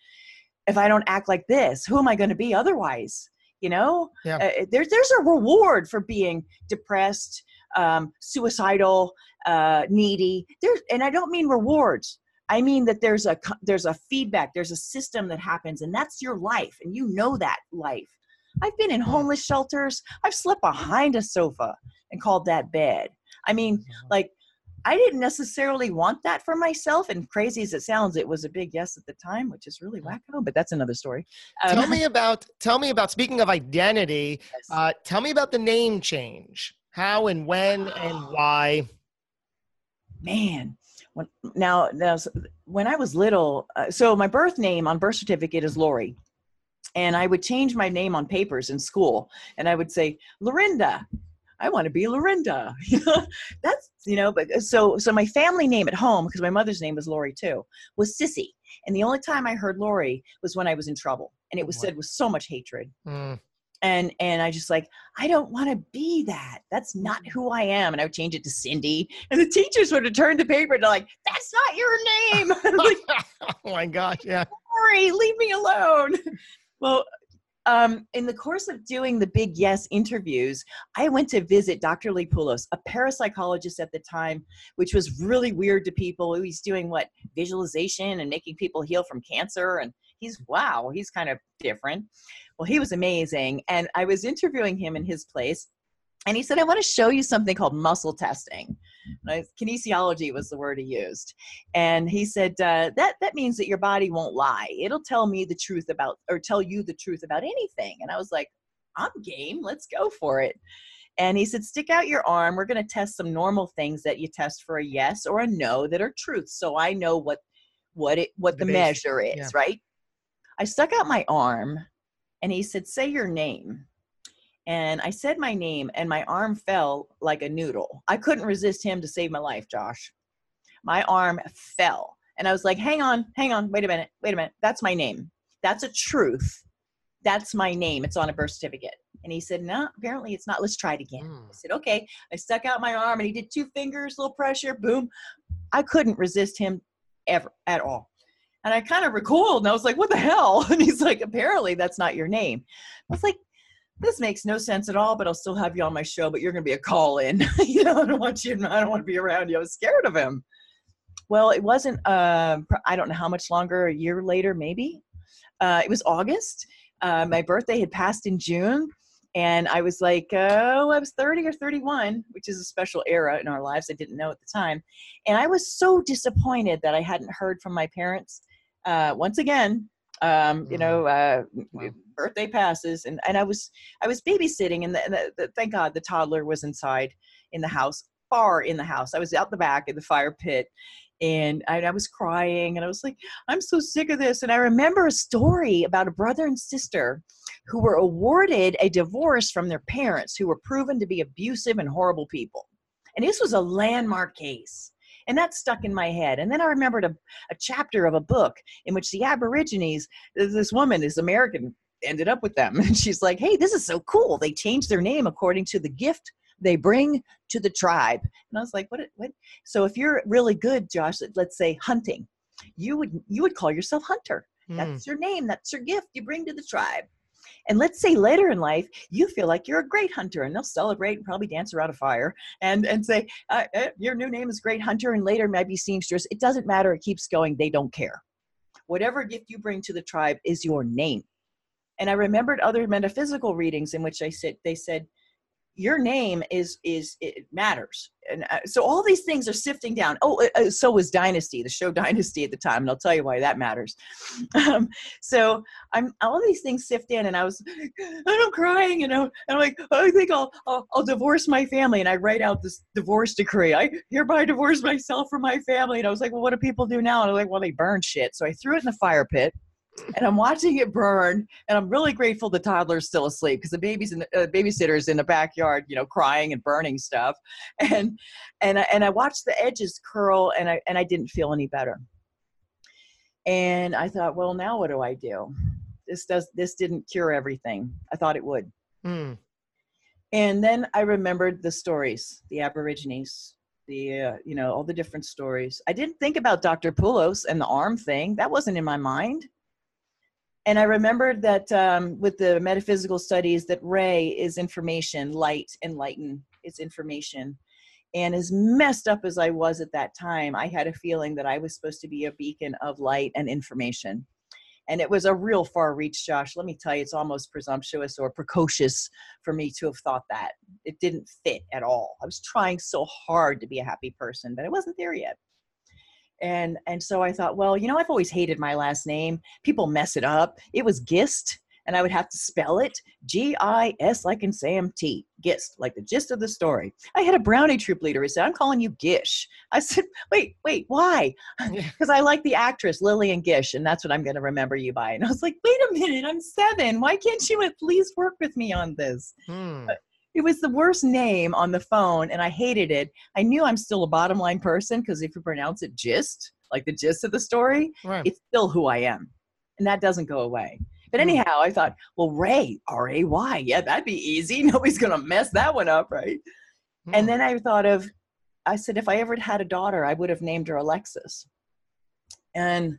if i don't act like this? Who am i going to be otherwise? You know? Yeah. uh, there's there's a reward for being depressed um, suicidal uh, needy. There's and i don't mean rewards. I mean that there's a there's a feedback there's a system that happens and that's your life and you know that life. I've been in homeless shelters. I've slept behind a sofa and called that bed. I mean like i didn't necessarily want that for myself and crazy as it sounds it was a big yes at the time which is really wacko but that's another story. Um, tell me about tell me about speaking of identity [LAUGHS] yes. uh, tell me about the name change how and when and why. Man when, now, now when i was little uh, so my birth name on birth certificate is lori. And i would change my name on papers in school and i would say lorinda i want to be lorinda. [LAUGHS] That's you know but uh, so so my family name at home because my mother's name was lori too was sissy. And the only time i heard lori was when i was in trouble and it was said with so much hatred. Mm, and and I just like I don't want to be that. That's not who I am. And I would change it to Cindy, and the teachers would have turned the paper and like, "That's not your name." [LAUGHS] Like, [LAUGHS] oh my gosh yeah Sorry, leave me alone. [LAUGHS] Well, um, in the course of doing the Big Yes interviews, I went to visit Dr. Lee Pulos, a parapsychologist at the time, which was really weird to people. He was doing what visualization and making people heal from cancer, and he's wow, he's kind of different. Well, he was amazing, and I was interviewing him in his place, and he said, "I want to show you something called muscle testing." I- Kinesiology was the word he used and he said uh, that that means that your body won't lie. It'll tell me the truth about or tell you the truth about anything. And i was like i'm game. Let's go for it. And he said stick out your arm. We're going to test some normal things that you test for a yes or a no that are truths so i know what what it what The the, measure is yeah. right? I stuck out my arm and he said say your name and I said my name, and my arm fell like a noodle. I couldn't resist him to save my life, Josh. My arm fell. And I was like, hang on, hang on, wait a minute, wait a minute. That's my name. That's a truth. That's my name. It's on a birth certificate. And he said, no, apparently it's not. Let's try it again. Mm. I said, okay. I stuck out my arm and he did two fingers, little pressure, boom. I couldn't resist him ever at all. And I kind of recoiled and I was like, what the hell? [LAUGHS] And he's like, apparently that's not your name. I was like, this makes no sense at all, but I'll still have you on my show, but you're going to be a call in. [LAUGHS] you know, I don't want you, I don't want to be around you. I was scared of him. Well, it wasn't, uh, I don't know how much longer, a year later, maybe. Uh, it was August. Uh, my birthday had passed in June. and I was like, oh, I was 30 or 31, which is a special era in our lives. I didn't know at the time. And I was so disappointed that I hadn't heard from my parents. Uh, once again, um, you know, uh, Wow. birthday passes, and, and I was I was babysitting, and, the, the, the, thank God the toddler was inside in the house, far in the house. I was out the back in the fire pit, and I, I was crying, and I was like, I'm so sick of this. And I remember a story about a brother and sister who were awarded a divorce from their parents who were proven to be abusive and horrible people. And this was a landmark case. And that stuck in my head. And then I remembered a, a chapter of a book in which the Aborigines, this woman, this American, ended up with them. [LAUGHS] And she's like, hey, this is so cool. They changed their name according to the gift they bring to the tribe. And I was like, what? what? So if you're really good, Josh, let's say hunting, you would you would call yourself hunter. Hmm. That's your name. That's your gift you bring to the tribe. And let's say later in life, you feel like you're a great hunter, and they'll celebrate and probably dance around a fire and and say, uh, uh, "Your new name is Great Hunter," and later maybe seamstress. It doesn't matter. It keeps going. They don't care. Whatever gift you bring to the tribe is your name. And I remembered other metaphysical readings in which I said they said, "Your name is is it matters." And uh, so all these things are sifting down. Oh, uh, uh, so was Dynasty, the show Dynasty at the time, and I'll tell you why that matters. [LAUGHS] Um, so I'm all these things sift in, and I was, and I'm crying, you know, and I'm like, I think I'll, I'll I'll divorce my family, and I write out this divorce decree. I hereby divorce myself from my family, and I was like, well, what do people do now? And I'm like, well, they burn shit. So I threw it in the fire pit. And I'm watching it burn, and I'm really grateful the toddler's still asleep because the baby's in the uh, babysitter's in the backyard, you know, crying and burning stuff, [LAUGHS] and and I, and I watched the edges curl, and I and I didn't feel any better. And I thought, well, now what do I do? This does this didn't cure everything. I thought it would. Hmm. And then I remembered the stories, the Aborigines, the uh, you know all the different stories. I didn't think about Dr. Pulos and the arm thing. That wasn't in my mind. And I remembered that um, with the metaphysical studies, that Ray is information, light, and enlighten is information. And as messed up as I was at that time, I had a feeling that I was supposed to be a beacon of light and information. And it was a real far reach, Josh. Let me tell you, it's almost presumptuous or precocious for me to have thought that. It didn't fit at all. I was trying so hard to be a happy person, but I wasn't there yet. And and so I thought, well, you know, I've always hated my last name. People mess it up. It was Gist, and I would have to spell it G I S like in Sam T. Gist, like the gist of the story. I had a brownie troop leader who said, I'm calling you Gish. I said, wait, wait, why? [LAUGHS] Because I like the actress Lillian Gish, and that's what I'm going to remember you by. And I was like, wait a minute, I'm seven. Why can't you at least work with me on this? Hmm. It was the worst name on the phone, and I hated it. I knew I'm still a bottom line person because if you pronounce it gist, like the gist of the story, Right. it's still who I am. And that doesn't go away. But Hmm. anyhow, I thought, well, Ray, R A Y, yeah, that'd be easy. [LAUGHS] Nobody's going to mess that one up, right? Hmm. And then I thought of, I said, if I ever had a daughter, I would have named her Alexis. And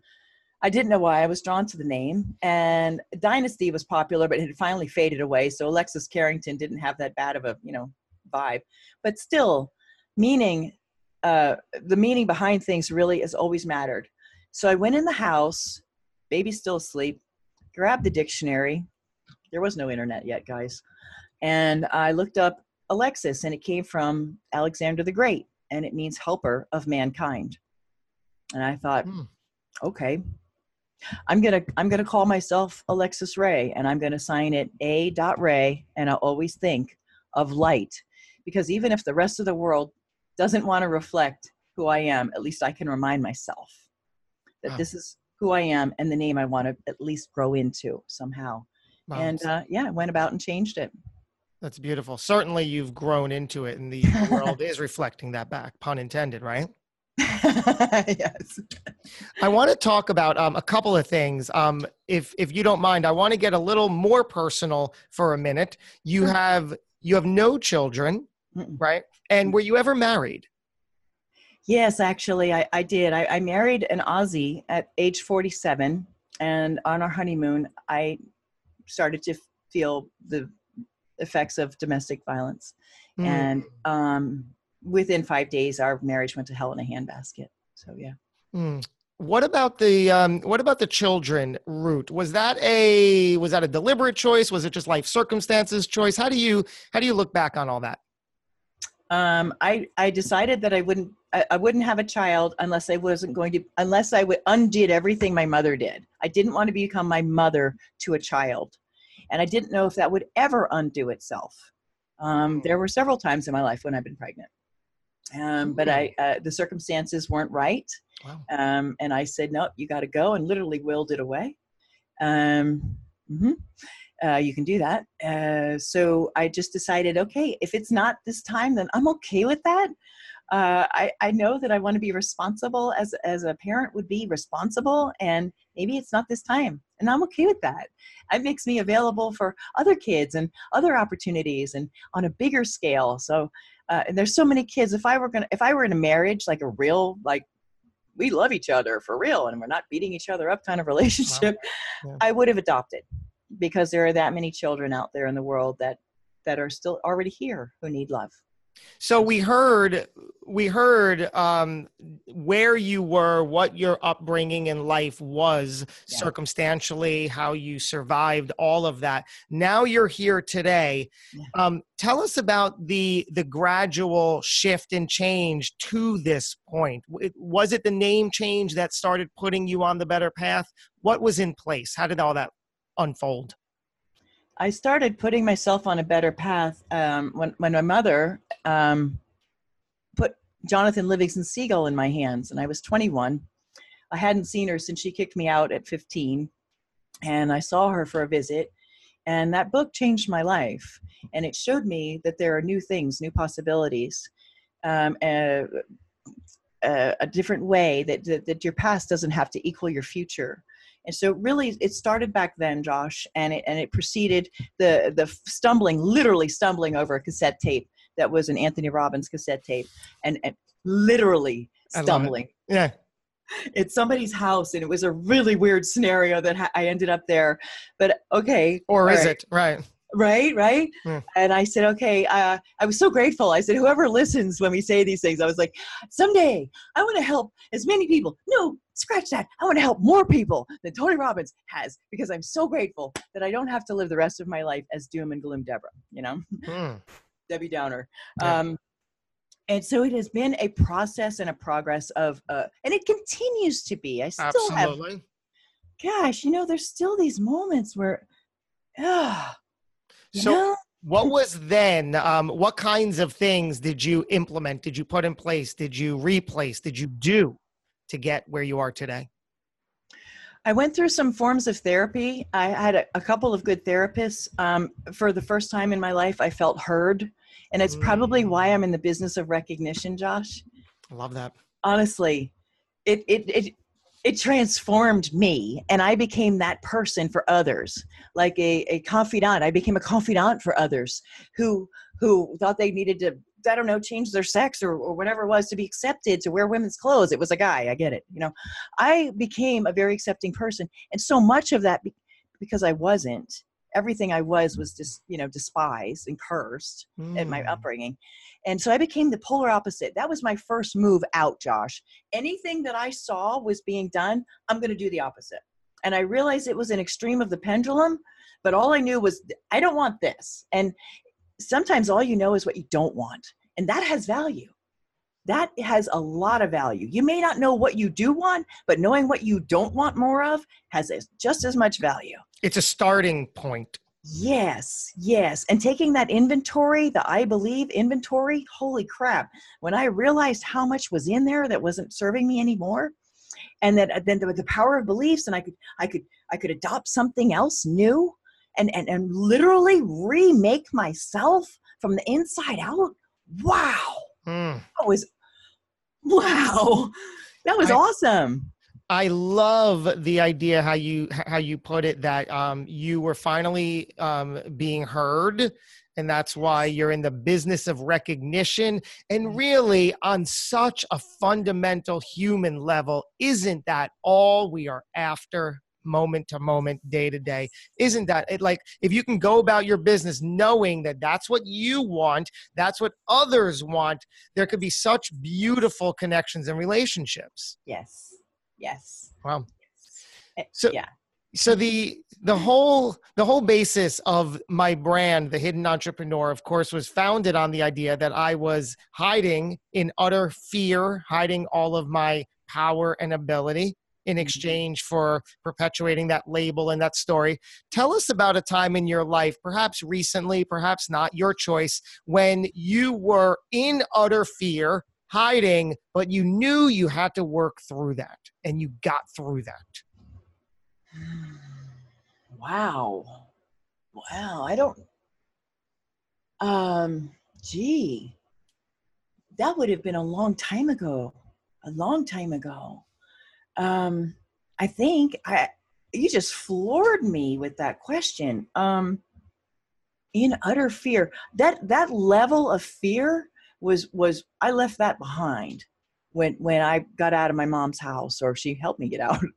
I didn't know why I was drawn to the name. And Dynasty was popular, but it had finally faded away. So Alexis Carrington didn't have that bad of a, you know, vibe. But still, meaning, uh, the meaning behind things really has always mattered. So I went in the house, baby's still asleep, grabbed the dictionary. There was no internet yet, guys. And I looked up Alexis, and it came from Alexander the Great, and it means helper of mankind. And I thought, Hmm. okay, I'm gonna I'm gonna call myself Alexis Ray, and I'm gonna sign it A. Dot Ray, and I'll always think of light, because even if the rest of the world doesn't want to reflect who I am, at least I can remind myself that Wow. this is who I am and the name I want to at least grow into somehow. Wow, And uh, yeah, I went about and changed it. That's beautiful. Certainly, you've grown into it, and the world [LAUGHS] is reflecting that back. Pun intended, right? [LAUGHS] yes. I want to talk about um, a couple of things. Um, if if you don't mind, I want to get a little more personal for a minute. You have you have no children, Mm-mm. right? And were you ever married? Yes, actually, I, I did. I, I married an Aussie at age 47, and on our honeymoon, I started to feel the effects of domestic violence. Hmm. And um, within five days, our marriage went to hell in a handbasket. So, yeah. Mm. What about the um, what about the children route? Was that a was that a deliberate choice? Was it just life circumstances choice? How do you how do you look back on all that? Um, I I decided that I wouldn't I, I wouldn't have a child unless I wasn't going to unless I would undid everything my mother did. I didn't want to become my mother to a child, and I didn't know if that would ever undo itself. Um, there were several times in my life when I've been pregnant, um, but I uh, the circumstances weren't right, Wow. um, and I said no, you got to go, and literally willed it away. Um, mhm. uh, you can do that. Uh, so I just decided, okay, if it's not this time, then I'm okay with that. Uh, I, I know that I want to be responsible as as a parent would be responsible, and maybe it's not this time, and I'm okay with that. It makes me available for other kids and other opportunities, and on a bigger scale. So uh, and there's so many kids. If I were gonna, if I were in a marriage, like a real, like we love each other for real, and we're not beating each other up kind of [LAUGHS] relationship, Yeah. I would have adopted because there are that many children out there in the world that that are still already here who need love. So we heard we heard um, where you were, what your upbringing in life was Yeah. circumstantially, how you survived, all of that. Now you're here today. Yeah. Um, tell us about the the gradual shift and change to this point. Was it the name change that started putting you on the better path? What was in place? How did all that unfold? I started putting myself on a better path um, when when my mother um, put Jonathan Livingston Seagull in my hands, and I was 21. I hadn't seen her since she kicked me out at 15, and I saw her for a visit, and that book changed my life, and it showed me that there are new things, new possibilities, um, uh, a different way that, that that your past doesn't have to equal your future. And so, really, it started back then, Josh, and it and it preceded the the stumbling, literally stumbling over a cassette tape that was an Anthony Robbins cassette tape, and, and literally love it. stumbling. Yeah. It's somebody's house, and it was a really weird scenario that ha- I ended up there. But okay, Or is right it? Right. Right right? Hmm. and i said okay uh, i was so grateful. I said whoever listens when we say these things i was like someday i want to help as many people. No scratch that. I want to help more people than tony robbins has because i'm so grateful that i don't have to live the rest of my life as doom and gloom deborah you know? Hmm. [LAUGHS] debbie downer. Yeah. um, and so it has been a process and a progress of uh, and it continues to be. I still have gosh you know there's still these moments where ah [SIGHS] you So- know? What was then? Um, what kinds of things did you implement? Did you put in place? Did you replace? Did you do to get where you are today? I went through some forms of therapy. I had a, a couple of good therapists. Um, for the first time in my life, I felt heard. And it's probably why I'm in the business of recognition, Josh. I love that. Honestly, it, it, it, it transformed me and I became that person for others, like a, a confidant. I became a confidant for others who, who thought they needed to, I don't know, change their sex or, or whatever it was to be accepted to wear women's clothes. It was a guy. I get it. You know, I became a very accepting person. And so much of that, be- because I wasn't, everything I was was just, you know, despised and cursed in my Mm. upbringing. And so I became the polar opposite. That was my first move out, Josh. Anything that I saw was being done, I'm going to do the opposite. And I realized it was an extreme of the pendulum, but all I knew was I don't want this. And sometimes all you know is what you don't want. And that has value. That has a lot of value. You may not know what you do want, but knowing what you don't want more of has just as much value. It's a starting point. Yes, yes. And taking that inventory, the I believe inventory, holy crap. When I realized how much was in there that wasn't serving me anymore, and that then the, the power of beliefs, and I could I could I could adopt something else new and and, and literally remake myself from the inside out. Wow. Mm. That was wow. That was I- awesome. I love the idea how you how you put it that um, you were finally um, being heard, and that's why you're in the business of recognition. And really, on such a fundamental human level, isn't that all we are after? moment to moment day to day isn't that it like if you can go about your business knowing that that's what you want that's what others want there could be such beautiful connections and relationships Yes. Yes. Wow. So- yeah. so the the whole the whole basis of my brand the hidden entrepreneur of course was founded on the idea that i was hiding in utter fear hiding all of my power and ability in mm-hmm. exchange for perpetuating that label and that story tell us about a time in your life perhaps recently perhaps not your choice when you were in utter fear hiding but you knew you had to work through that and you got through that Wow. Wow. I don't. Um. Gee. That would have been a long time ago. A long time ago. Um. I think I. You just floored me with that question. Um. In utter fear. That that level of fear was was I left that behind when when I got out of my mom's house or she helped me get out. [LAUGHS]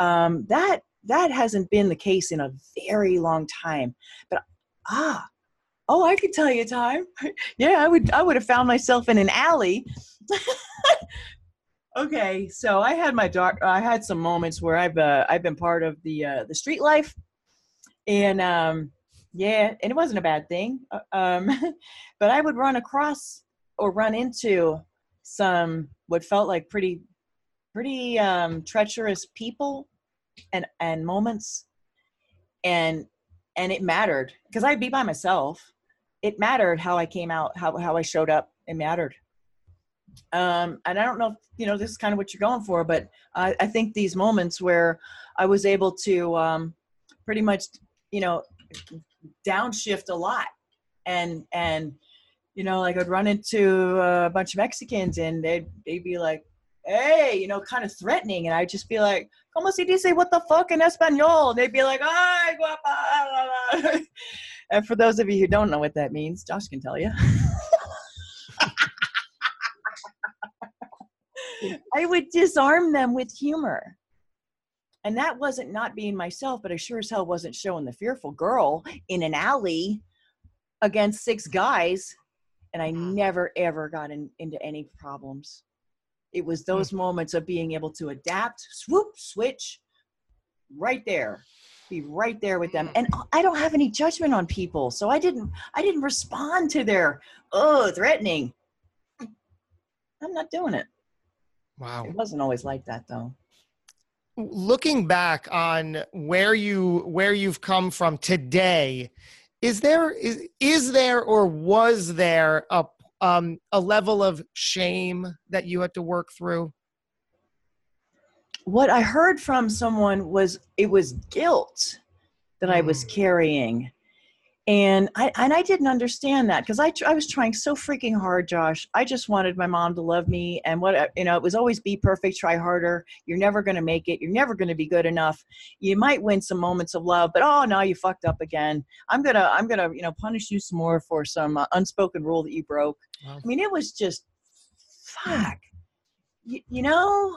Um, that that hasn't been the case in a very long time. But ah, oh, I could tell you a [LAUGHS] time. yeah, I would I would have found myself in an alley. [LAUGHS] okay, so I had my dark. I had some moments where I've uh, I've been part of the uh, the street life, and um, yeah, and it wasn't a bad thing. uh, Um, but I would run across or run into some what felt like pretty pretty um, treacherous people and and moments. And and it mattered because i'd be by myself. It mattered how i came out how, how i showed up. It mattered. Um and i don't know if you know this is kind of what you're going for but i, I think these moments where i was able to um pretty much you know downshift a lot and and you know like i'd run into a bunch of mexicans and they'd they'd be like hey you know kind of threatening. And i'd just be like como si dice what the fuck in espanol And they'd be like ay guapa [LAUGHS] and for those of you who don't know what that means josh can tell you [LAUGHS] i would disarm them with humor. And that wasn't not being myself but i sure as hell wasn't showing the fearful girl in an alley against six guys and i mm-hmm. never ever got in, into any problems. It was mm. those moments of being able to adapt swoop switch right there be right there with them. Mm. And i don't have any judgment on people so i didn't i didn't respond to their oh threatening. I'm not doing it. Wow. it wasn't always like that though. Looking back on where you where you've come from today is there is, is there or was there a um a level of shame that you had to work through what i heard from someone was it was guilt that i was Mm. carrying and i and i didn't understand that because I, tr- I was trying so freaking hard josh. I just wanted my mom to love me and what you know it was always be perfect try harder. You're never going to make it. You're never going to be good enough. You might win some moments of love but oh no you fucked up again. I'm gonna i'm gonna you know punish you some more for some uh, unspoken rule that you broke. Wow. i mean it was just fuck. You, you know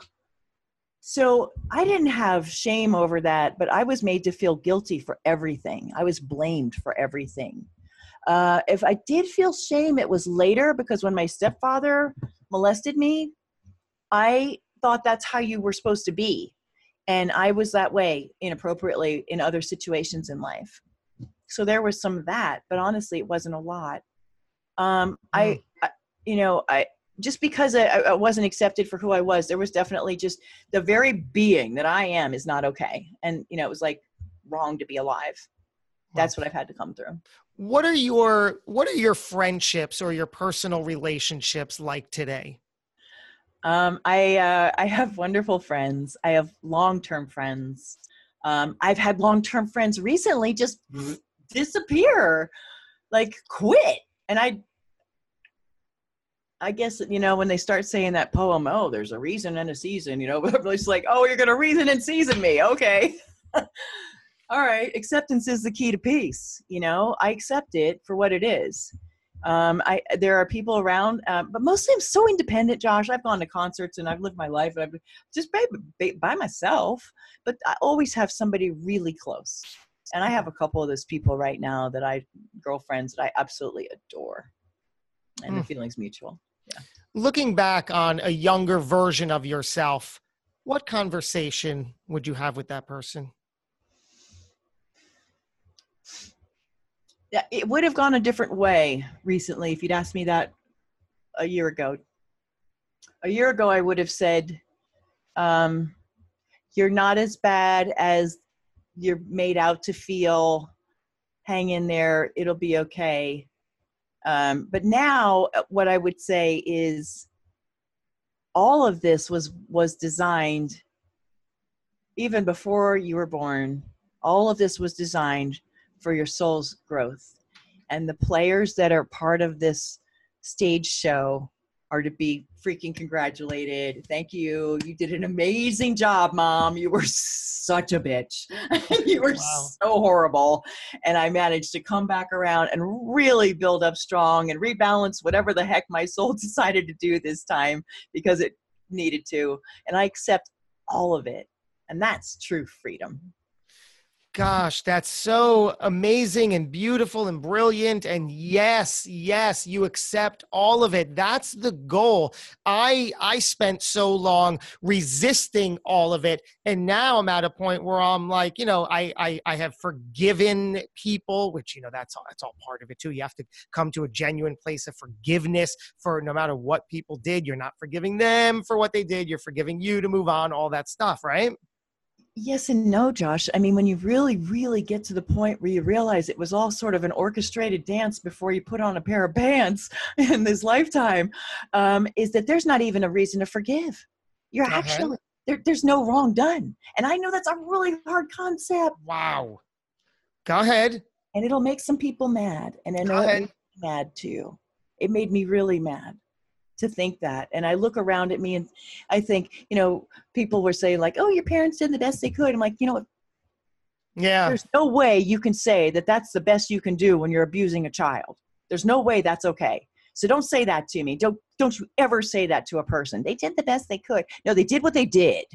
so I didn't have shame over that, but I was made to feel guilty for everything. I was blamed for everything. Uh, if I did feel shame, it was later because when my stepfather molested me, I thought that's how you were supposed to be. And I was that way inappropriately in other situations in life. So there was some of that, but honestly, it wasn't a lot. Um, I, I, you know, I, just because I, I wasn't accepted for who I was, there was definitely just the very being that I am is not okay. And, you know, it was like wrong to be alive. That's what I've had to come through. what are your what are your friendships or your personal relationships like today Um, I, uh, I have wonderful friends. I have long-term friends. Um, I've had long-term friends recently just disappear, like quit. And I, I guess you know when they start saying that poem, oh, there's a reason and a season. You know, [LAUGHS] it's like, oh, you're gonna reason and season me, okay? [LAUGHS] All right, acceptance is the key to peace. You know, I accept it for what it is. Um, I there are people around, um, but mostly I'm so independent, Josh. I've gone to concerts and I've lived my life, and I've just by, by, myself. But I always have somebody really close, and I have a couple of those people right now that I girlfriends that I absolutely adore, and the Hmm. feeling's mutual. Looking back on a younger version of yourself what conversation would you have with that person? It would have gone a different way recently if you'd asked me that a year ago. A year ago, I would have said, um, You're not as bad as you're made out to feel. Hang in there, it'll be okay. Um, but now, uh, what I would say is, all of this was was designed even before you were born. All of this was designed for your soul's growth. And the players that are part of this stage show are to be freaking congratulated. Thank you. You did an amazing job, mom. You were such a bitch. [LAUGHS] you were wow. so horrible. And I managed to come back around and really build up strong and rebalance whatever the heck my soul [LAUGHS] decided to do this time because it needed to. And I accept all of it. And that's true freedom gosh, that's so amazing and beautiful and brilliant. And yes, yes, you accept all of it. That's the goal. I I spent so long resisting all of it. And now I'm at a point where I'm like, you know, I I, I have forgiven people, which you know that's all that's all part of it too. You have to come to a genuine place of forgiveness for no matter what people did. You're not forgiving them for what they did, you're forgiving you to move on, all that stuff, right? Yes and no josh. I mean when you really really get to the point where you realize it was all sort of an orchestrated dance before you put on a pair of pants [LAUGHS] in this lifetime um, is that there's not even a reason to forgive. You're uh-huh. actually there, there's no wrong done. And i know that's a really hard concept. Wow. Go ahead. And it'll make some people mad and i know it mad too. It made me really mad to think that. And I look around at me and I think, you know, people were saying like, "Oh, your parents did the best they could." I'm like, you know, what? yeah. There's no way you can say that that's the best you can do when you're abusing a child. There's no way that's okay. So don't say that to me. Don't don't you ever say that to a person. They did the best they could. No, they did what they did.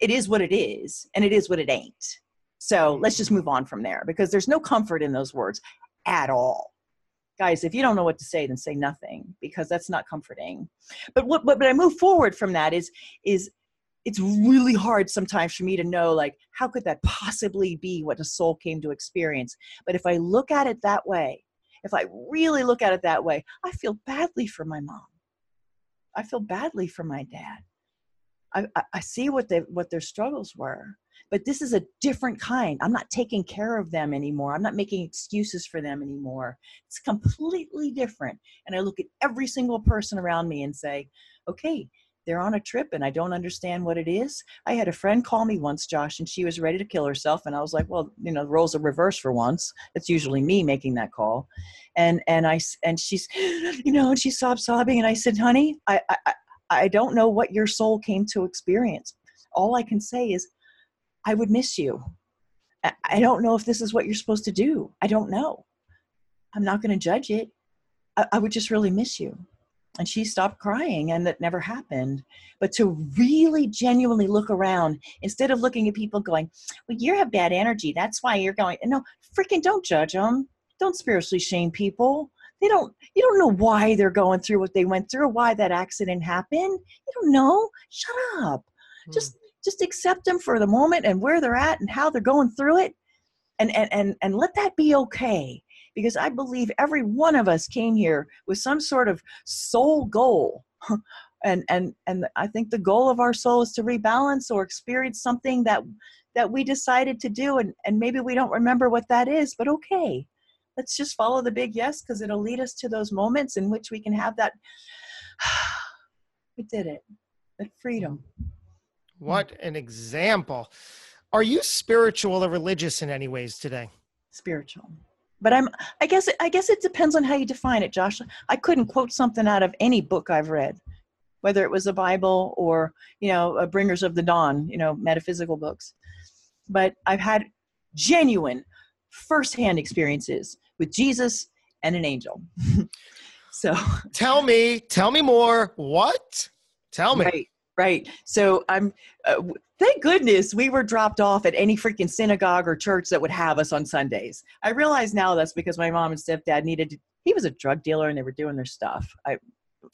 It is what it is, and it is what it ain't. So let's just move on from there because there's no comfort in those words at all guys if you don't know what to say then say nothing because that's not comforting. But what but, but i move forward from that is is it's really hard sometimes for me to know like how could that possibly be what a soul came to experience? But if i look at it that way if i really look at it that way i feel badly for my mom. I feel badly for my dad i i, see what they what their struggles were but this is a different kind i'm not taking care of them anymore i'm not making excuses for them anymore it's completely different and i look at every single person around me and say okay they're on a trip and I don't understand what it is. I had a friend call me once, Josh, and she was ready to kill herself. And I was like, well, you know, the roles are reversed for once. It's usually me making that call. And, and I, and she's, [GASPS] you know, and she sobbed sobbing. And I said, honey, I, I, I don't know what your soul came to experience. All I can say is I would miss you. I don't know if this is what you're supposed to do. I don't know. I'm not going to judge it. I, I, would just really miss you. And she stopped crying, and that never happened. But to really genuinely look around instead of looking at people going, Well, you have bad energy. That's why you're going. No, freaking don't judge them. Don't spiritually shame people. They don't, you don't know why they're going through what they went through, why that accident happened. You don't know. Shut up. Hmm. Just just accept them for the moment and where they're at and how they're going through it and and and, and let that be okay because i believe every one of us came here with some sort of soul goal [LAUGHS] and and and i think the goal of our soul is to rebalance or experience something that that we decided to do and and maybe we don't remember what that is but okay let's just follow the big yes because it'll lead us to those moments in which we can have that [SIGHS] we did it that freedom what an example. Are you spiritual or religious in any ways today? Spiritual. But I'm I guess I guess it depends on how you define it, Josh. I couldn't quote something out of any book I've read, whether it was a Bible or, you know, uh, Bringers of the Dawn, you know, metaphysical books. But I've had genuine firsthand experiences with Jesus and an angel. [LAUGHS] so [LAUGHS] tell me, tell me more. What? Tell me. Right right so i'm uh, thank goodness we were dropped off at any freaking synagogue or church that would have us on sundays i realize now that's because my mom and stepdad needed to, he was a drug dealer and they were doing their stuff i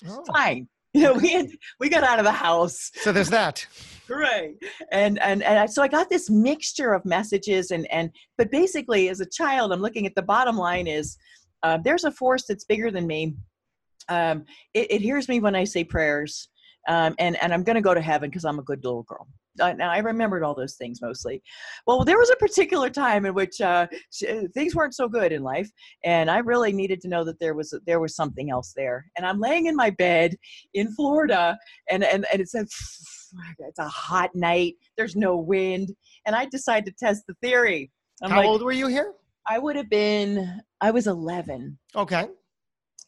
oh. fine [LAUGHS] You know, we had, we got out of the house. So there's that. Right. And and and I, so I got this mixture of messages and and but basically as a child, I'm looking at the bottom line is uh, there's a force that's bigger than me. Um, it, it hears me when I say prayers, um, and and I'm going to go to heaven because I'm a good little girl. Uh, now I remembered all those things mostly. Well, there was a particular time in which uh, things weren't so good in life, and I really needed to know that there was there was something else there. And I'm laying in my bed in Florida, and and and it said it's a hot night. There's no wind, and I decided to test the theory. I'm How like, old were you here? I would have been. I was 11. Okay.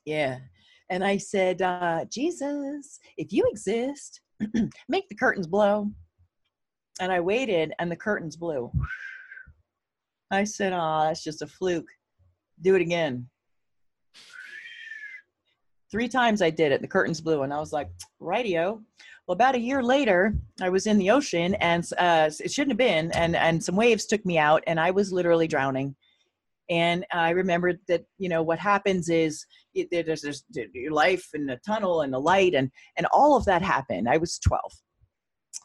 Yeah, and I said, uh, Jesus, if you exist, [CLEARS THROAT] make the curtains blow. And I waited, and the curtains blew. I said, "Oh, that's just a fluke. Do it again." Three times I did it. The curtains blew, and I was like, "Radio." Well, about a year later, I was in the ocean, and uh, it shouldn't have been, and and some waves took me out, and I was literally drowning. And I remembered that you know what happens is it, there's, there's your life and the tunnel and the light, and and all of that happened. I was 12,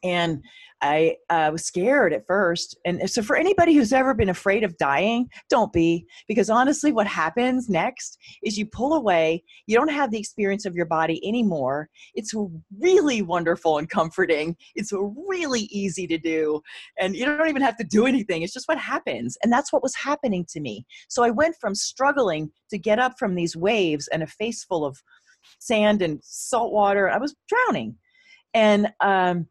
and I uh, was scared at first. And so, for anybody who's ever been afraid of dying, don't be, because honestly, what happens next is you pull away. You don't have the experience of your body anymore. It's really wonderful and comforting. It's really easy to do. And you don't even have to do anything. It's just what happens. And that's what was happening to me. So, I went from struggling to get up from these waves and a face full of sand and salt water. I was drowning. And, um,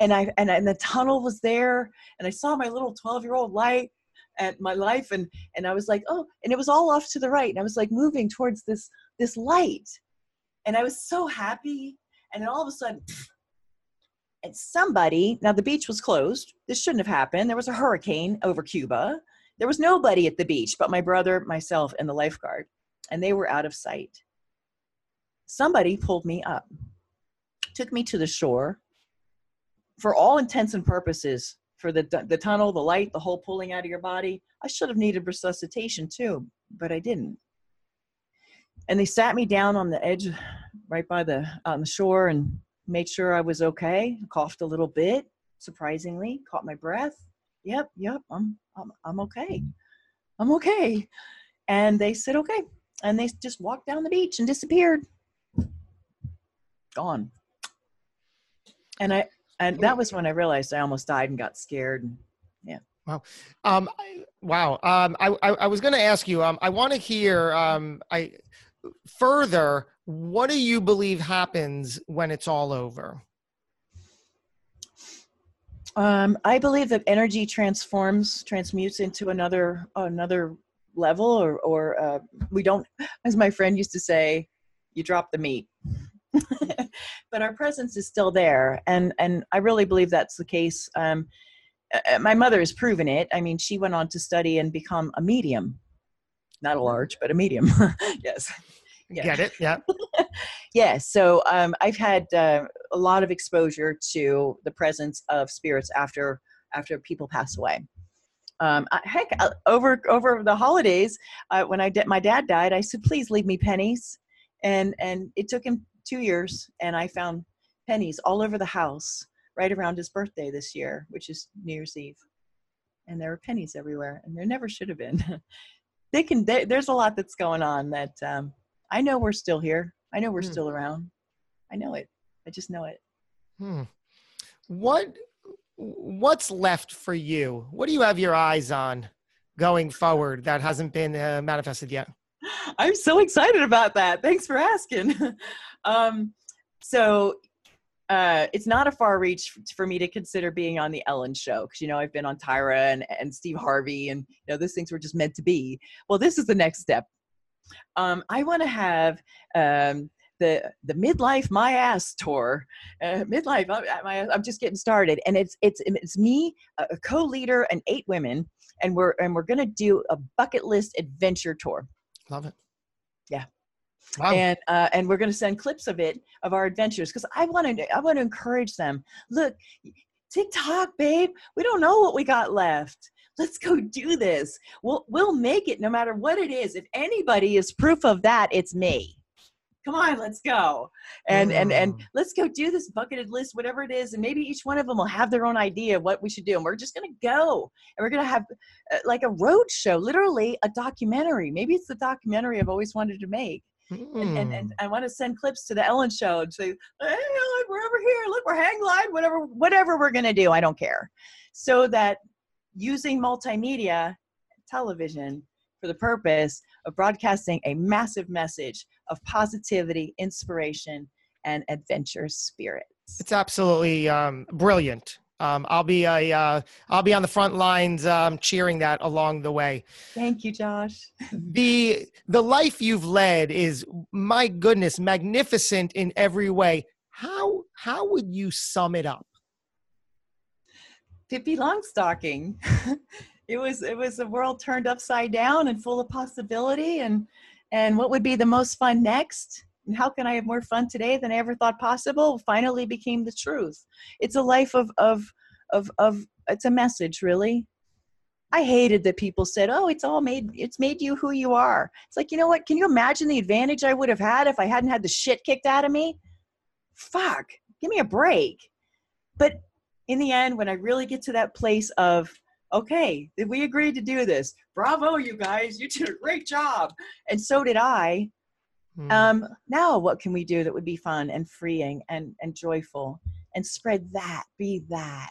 and I and, and the tunnel was there and I saw my little 12 year old light at my life and and I was like oh and it was all off to the right and I was like moving towards this this light and I was so happy and then all of a sudden [SNIFFS] and somebody now the beach was closed this shouldn't have happened there was a hurricane over Cuba there was nobody at the beach but my brother myself and the lifeguard and they were out of sight. Somebody pulled me up took me to the shore for all intents and purposes, for the the tunnel, the light, the whole pulling out of your body, I should have needed resuscitation too, but I didn't. And they sat me down on the edge, right by the on the shore, and made sure I was okay. Coughed a little bit, surprisingly, caught my breath. Yep, yep, I'm I'm I'm okay. I'm okay. And they said okay, and they just walked down the beach and disappeared. Gone. And I and that was when I realized I almost died and got scared. Yeah. Wow. Um, wow. Um, I, I, I was going to ask you. Um, I want to hear. Um, I further. What do you believe happens when it's all over? Um, I believe that energy transforms, transmutes into another another level, or or uh, we don't, as my friend used to say, you drop the meat. [LAUGHS] but our presence is still there, and and I really believe that's the case. Um, uh, uh, my mother has proven it. I mean, she went on to study and become a medium, not a large, but a medium. [LAUGHS] yes. Yeah. Get it? Yeah. [LAUGHS] yeah. So um, I've had uh, a lot of exposure to the presence of spirits after after people pass away. Um, I, heck, uh, over over the holidays, uh, when I did, my dad died, I said, "Please leave me pennies," and and it took him two years and I found pennies all over the house right around his birthday this year, which is New Year's Eve. And there were pennies everywhere, and there never should have been. [LAUGHS] they can. They, there's a lot that's going on that um, I know we're still here. I know we're hmm. still around. I know it. I just know it. Hmm. What What's left for you? What do you have your eyes on going forward that hasn't been uh, manifested yet? [LAUGHS] I'm so excited about that. Thanks for asking. [LAUGHS] um, so uh, it's not a far reach for me to consider being on the Ellen show because you know I've been on Tyra and, and Steve Harvey and you know those things were just meant to be. Well, this is the next step. Um, I want to have um, the the midlife my ass tour. Uh, midlife, I, am just getting started, and it's it's it's me, a co-leader, and eight women, and we're and we're gonna do a bucket list adventure tour. Love it. Yeah. Wow. And uh, and we're going to send clips of it of our adventures because I want to I want to encourage them. Look, TikTok, babe. We don't know what we got left. Let's go do this. We'll we'll make it no matter what it is. If anybody is proof of that, it's me. Come on let's go and and and Mm. let's go do this bucketed list whatever it is and maybe each one of them will have their own idea of what we should do and we're just going to go and we're going to have uh, like a road show literally a documentary maybe it's the documentary i've always wanted to make and, and, and Mm. I want to send clips to the Ellen show and say, hey, look, we're over here. Look, we're hang glide, whatever, whatever we're going to do. I don't care. So that using multimedia, television, for the purpose of broadcasting a massive message of positivity, inspiration, and adventure spirit. It's absolutely um, brilliant. Um, I'll be a, uh, I'll be on the front lines um, cheering that along the way. Thank you, Josh. [LAUGHS] the the life you've led is my goodness magnificent in every way how how would you sum it up Pippi Longstocking. [LAUGHS] it was it was a world turned upside down and full of possibility and and what would be the most fun next? And how can I have more fun today than I ever thought possible? Finally became the truth. It's a life of of of of it's a message really. I hated that people said, "Oh, it's all made it's made you who you are." It's like, you know what? Can you imagine the advantage I would have had if I hadn't had the shit kicked out of me? Fuck. Give me a break. But in the end, when I really get to that place of, okay, we agreed to do this? Bravo, you guys, you did a great job. And so did I. Hmm. Um, now what can we do that would be fun and freeing and, and joyful and spread that, be that.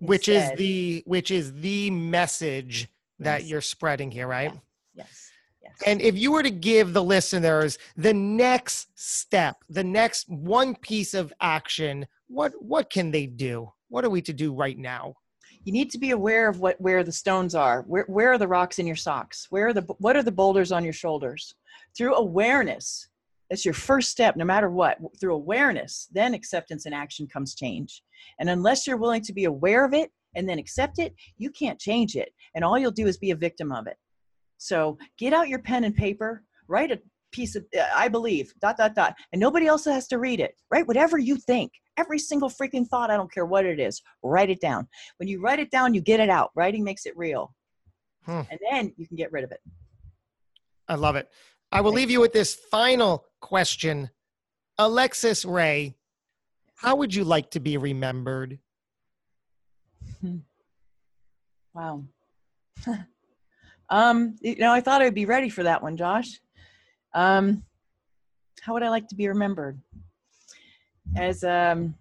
which is the which is the message that Yes. you're spreading here right yes. Yes. and if you were to give the listeners the next step the next one piece of action what what can they do what are we to do right now you need to be aware of what where the stones are. Where, where are the rocks in your socks? Where are the what are the boulders on your shoulders? Through awareness that's your first step no matter what. Through awareness then acceptance and action comes change. And unless you're willing to be aware of it and then accept it you can't change it. And all you'll do is be a victim of it. So get out your pen and paper write a piece of uh, i believe dot dot dot and nobody else has to read it right? Whatever you think every single freaking thought i don't care what it is write it down. When you write it down you get it out. Writing makes it real. Hmm. and then you can get rid of it. I love it. I will leave you. with this final question. Alexis ray how would you like to be remembered? Wow. [LAUGHS] Um you know i thought i'd be ready for that one josh um how would i like to be remembered as um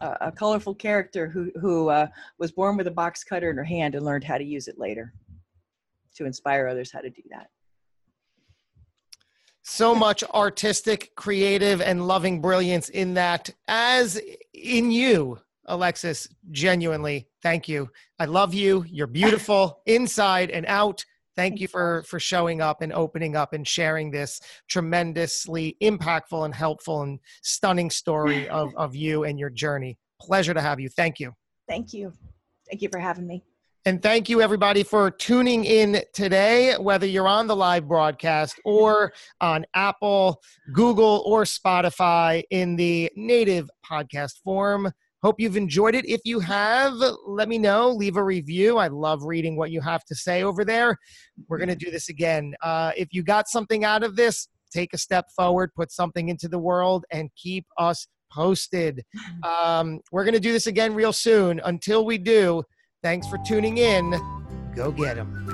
a, a colorful character who who uh, was born with a box cutter in her hand and learned how to use it later to inspire others how to do that so much artistic, creative, and loving brilliance in that, as in you, Alexis. Genuinely, thank you. I love you. You're beautiful inside and out. Thank you for for showing up and opening up and sharing this tremendously impactful and helpful and stunning story of [LAUGHS] of you and your journey. Pleasure to have you. Thank you. thank you thank you for having me And thank you, everybody, for tuning in today, whether you're on the live broadcast or on Apple, Google, or Spotify in the native podcast form. Hope you've enjoyed it. If you have, let me know. Leave a review. I love reading what you have to say over there. We're going to do this again. Uh, if you got something out of this, take a step forward, put something into the world, and keep us posted. [LAUGHS] Um, we're going to do this again real soon. Until we do, Thanks for tuning in. Go get 'em.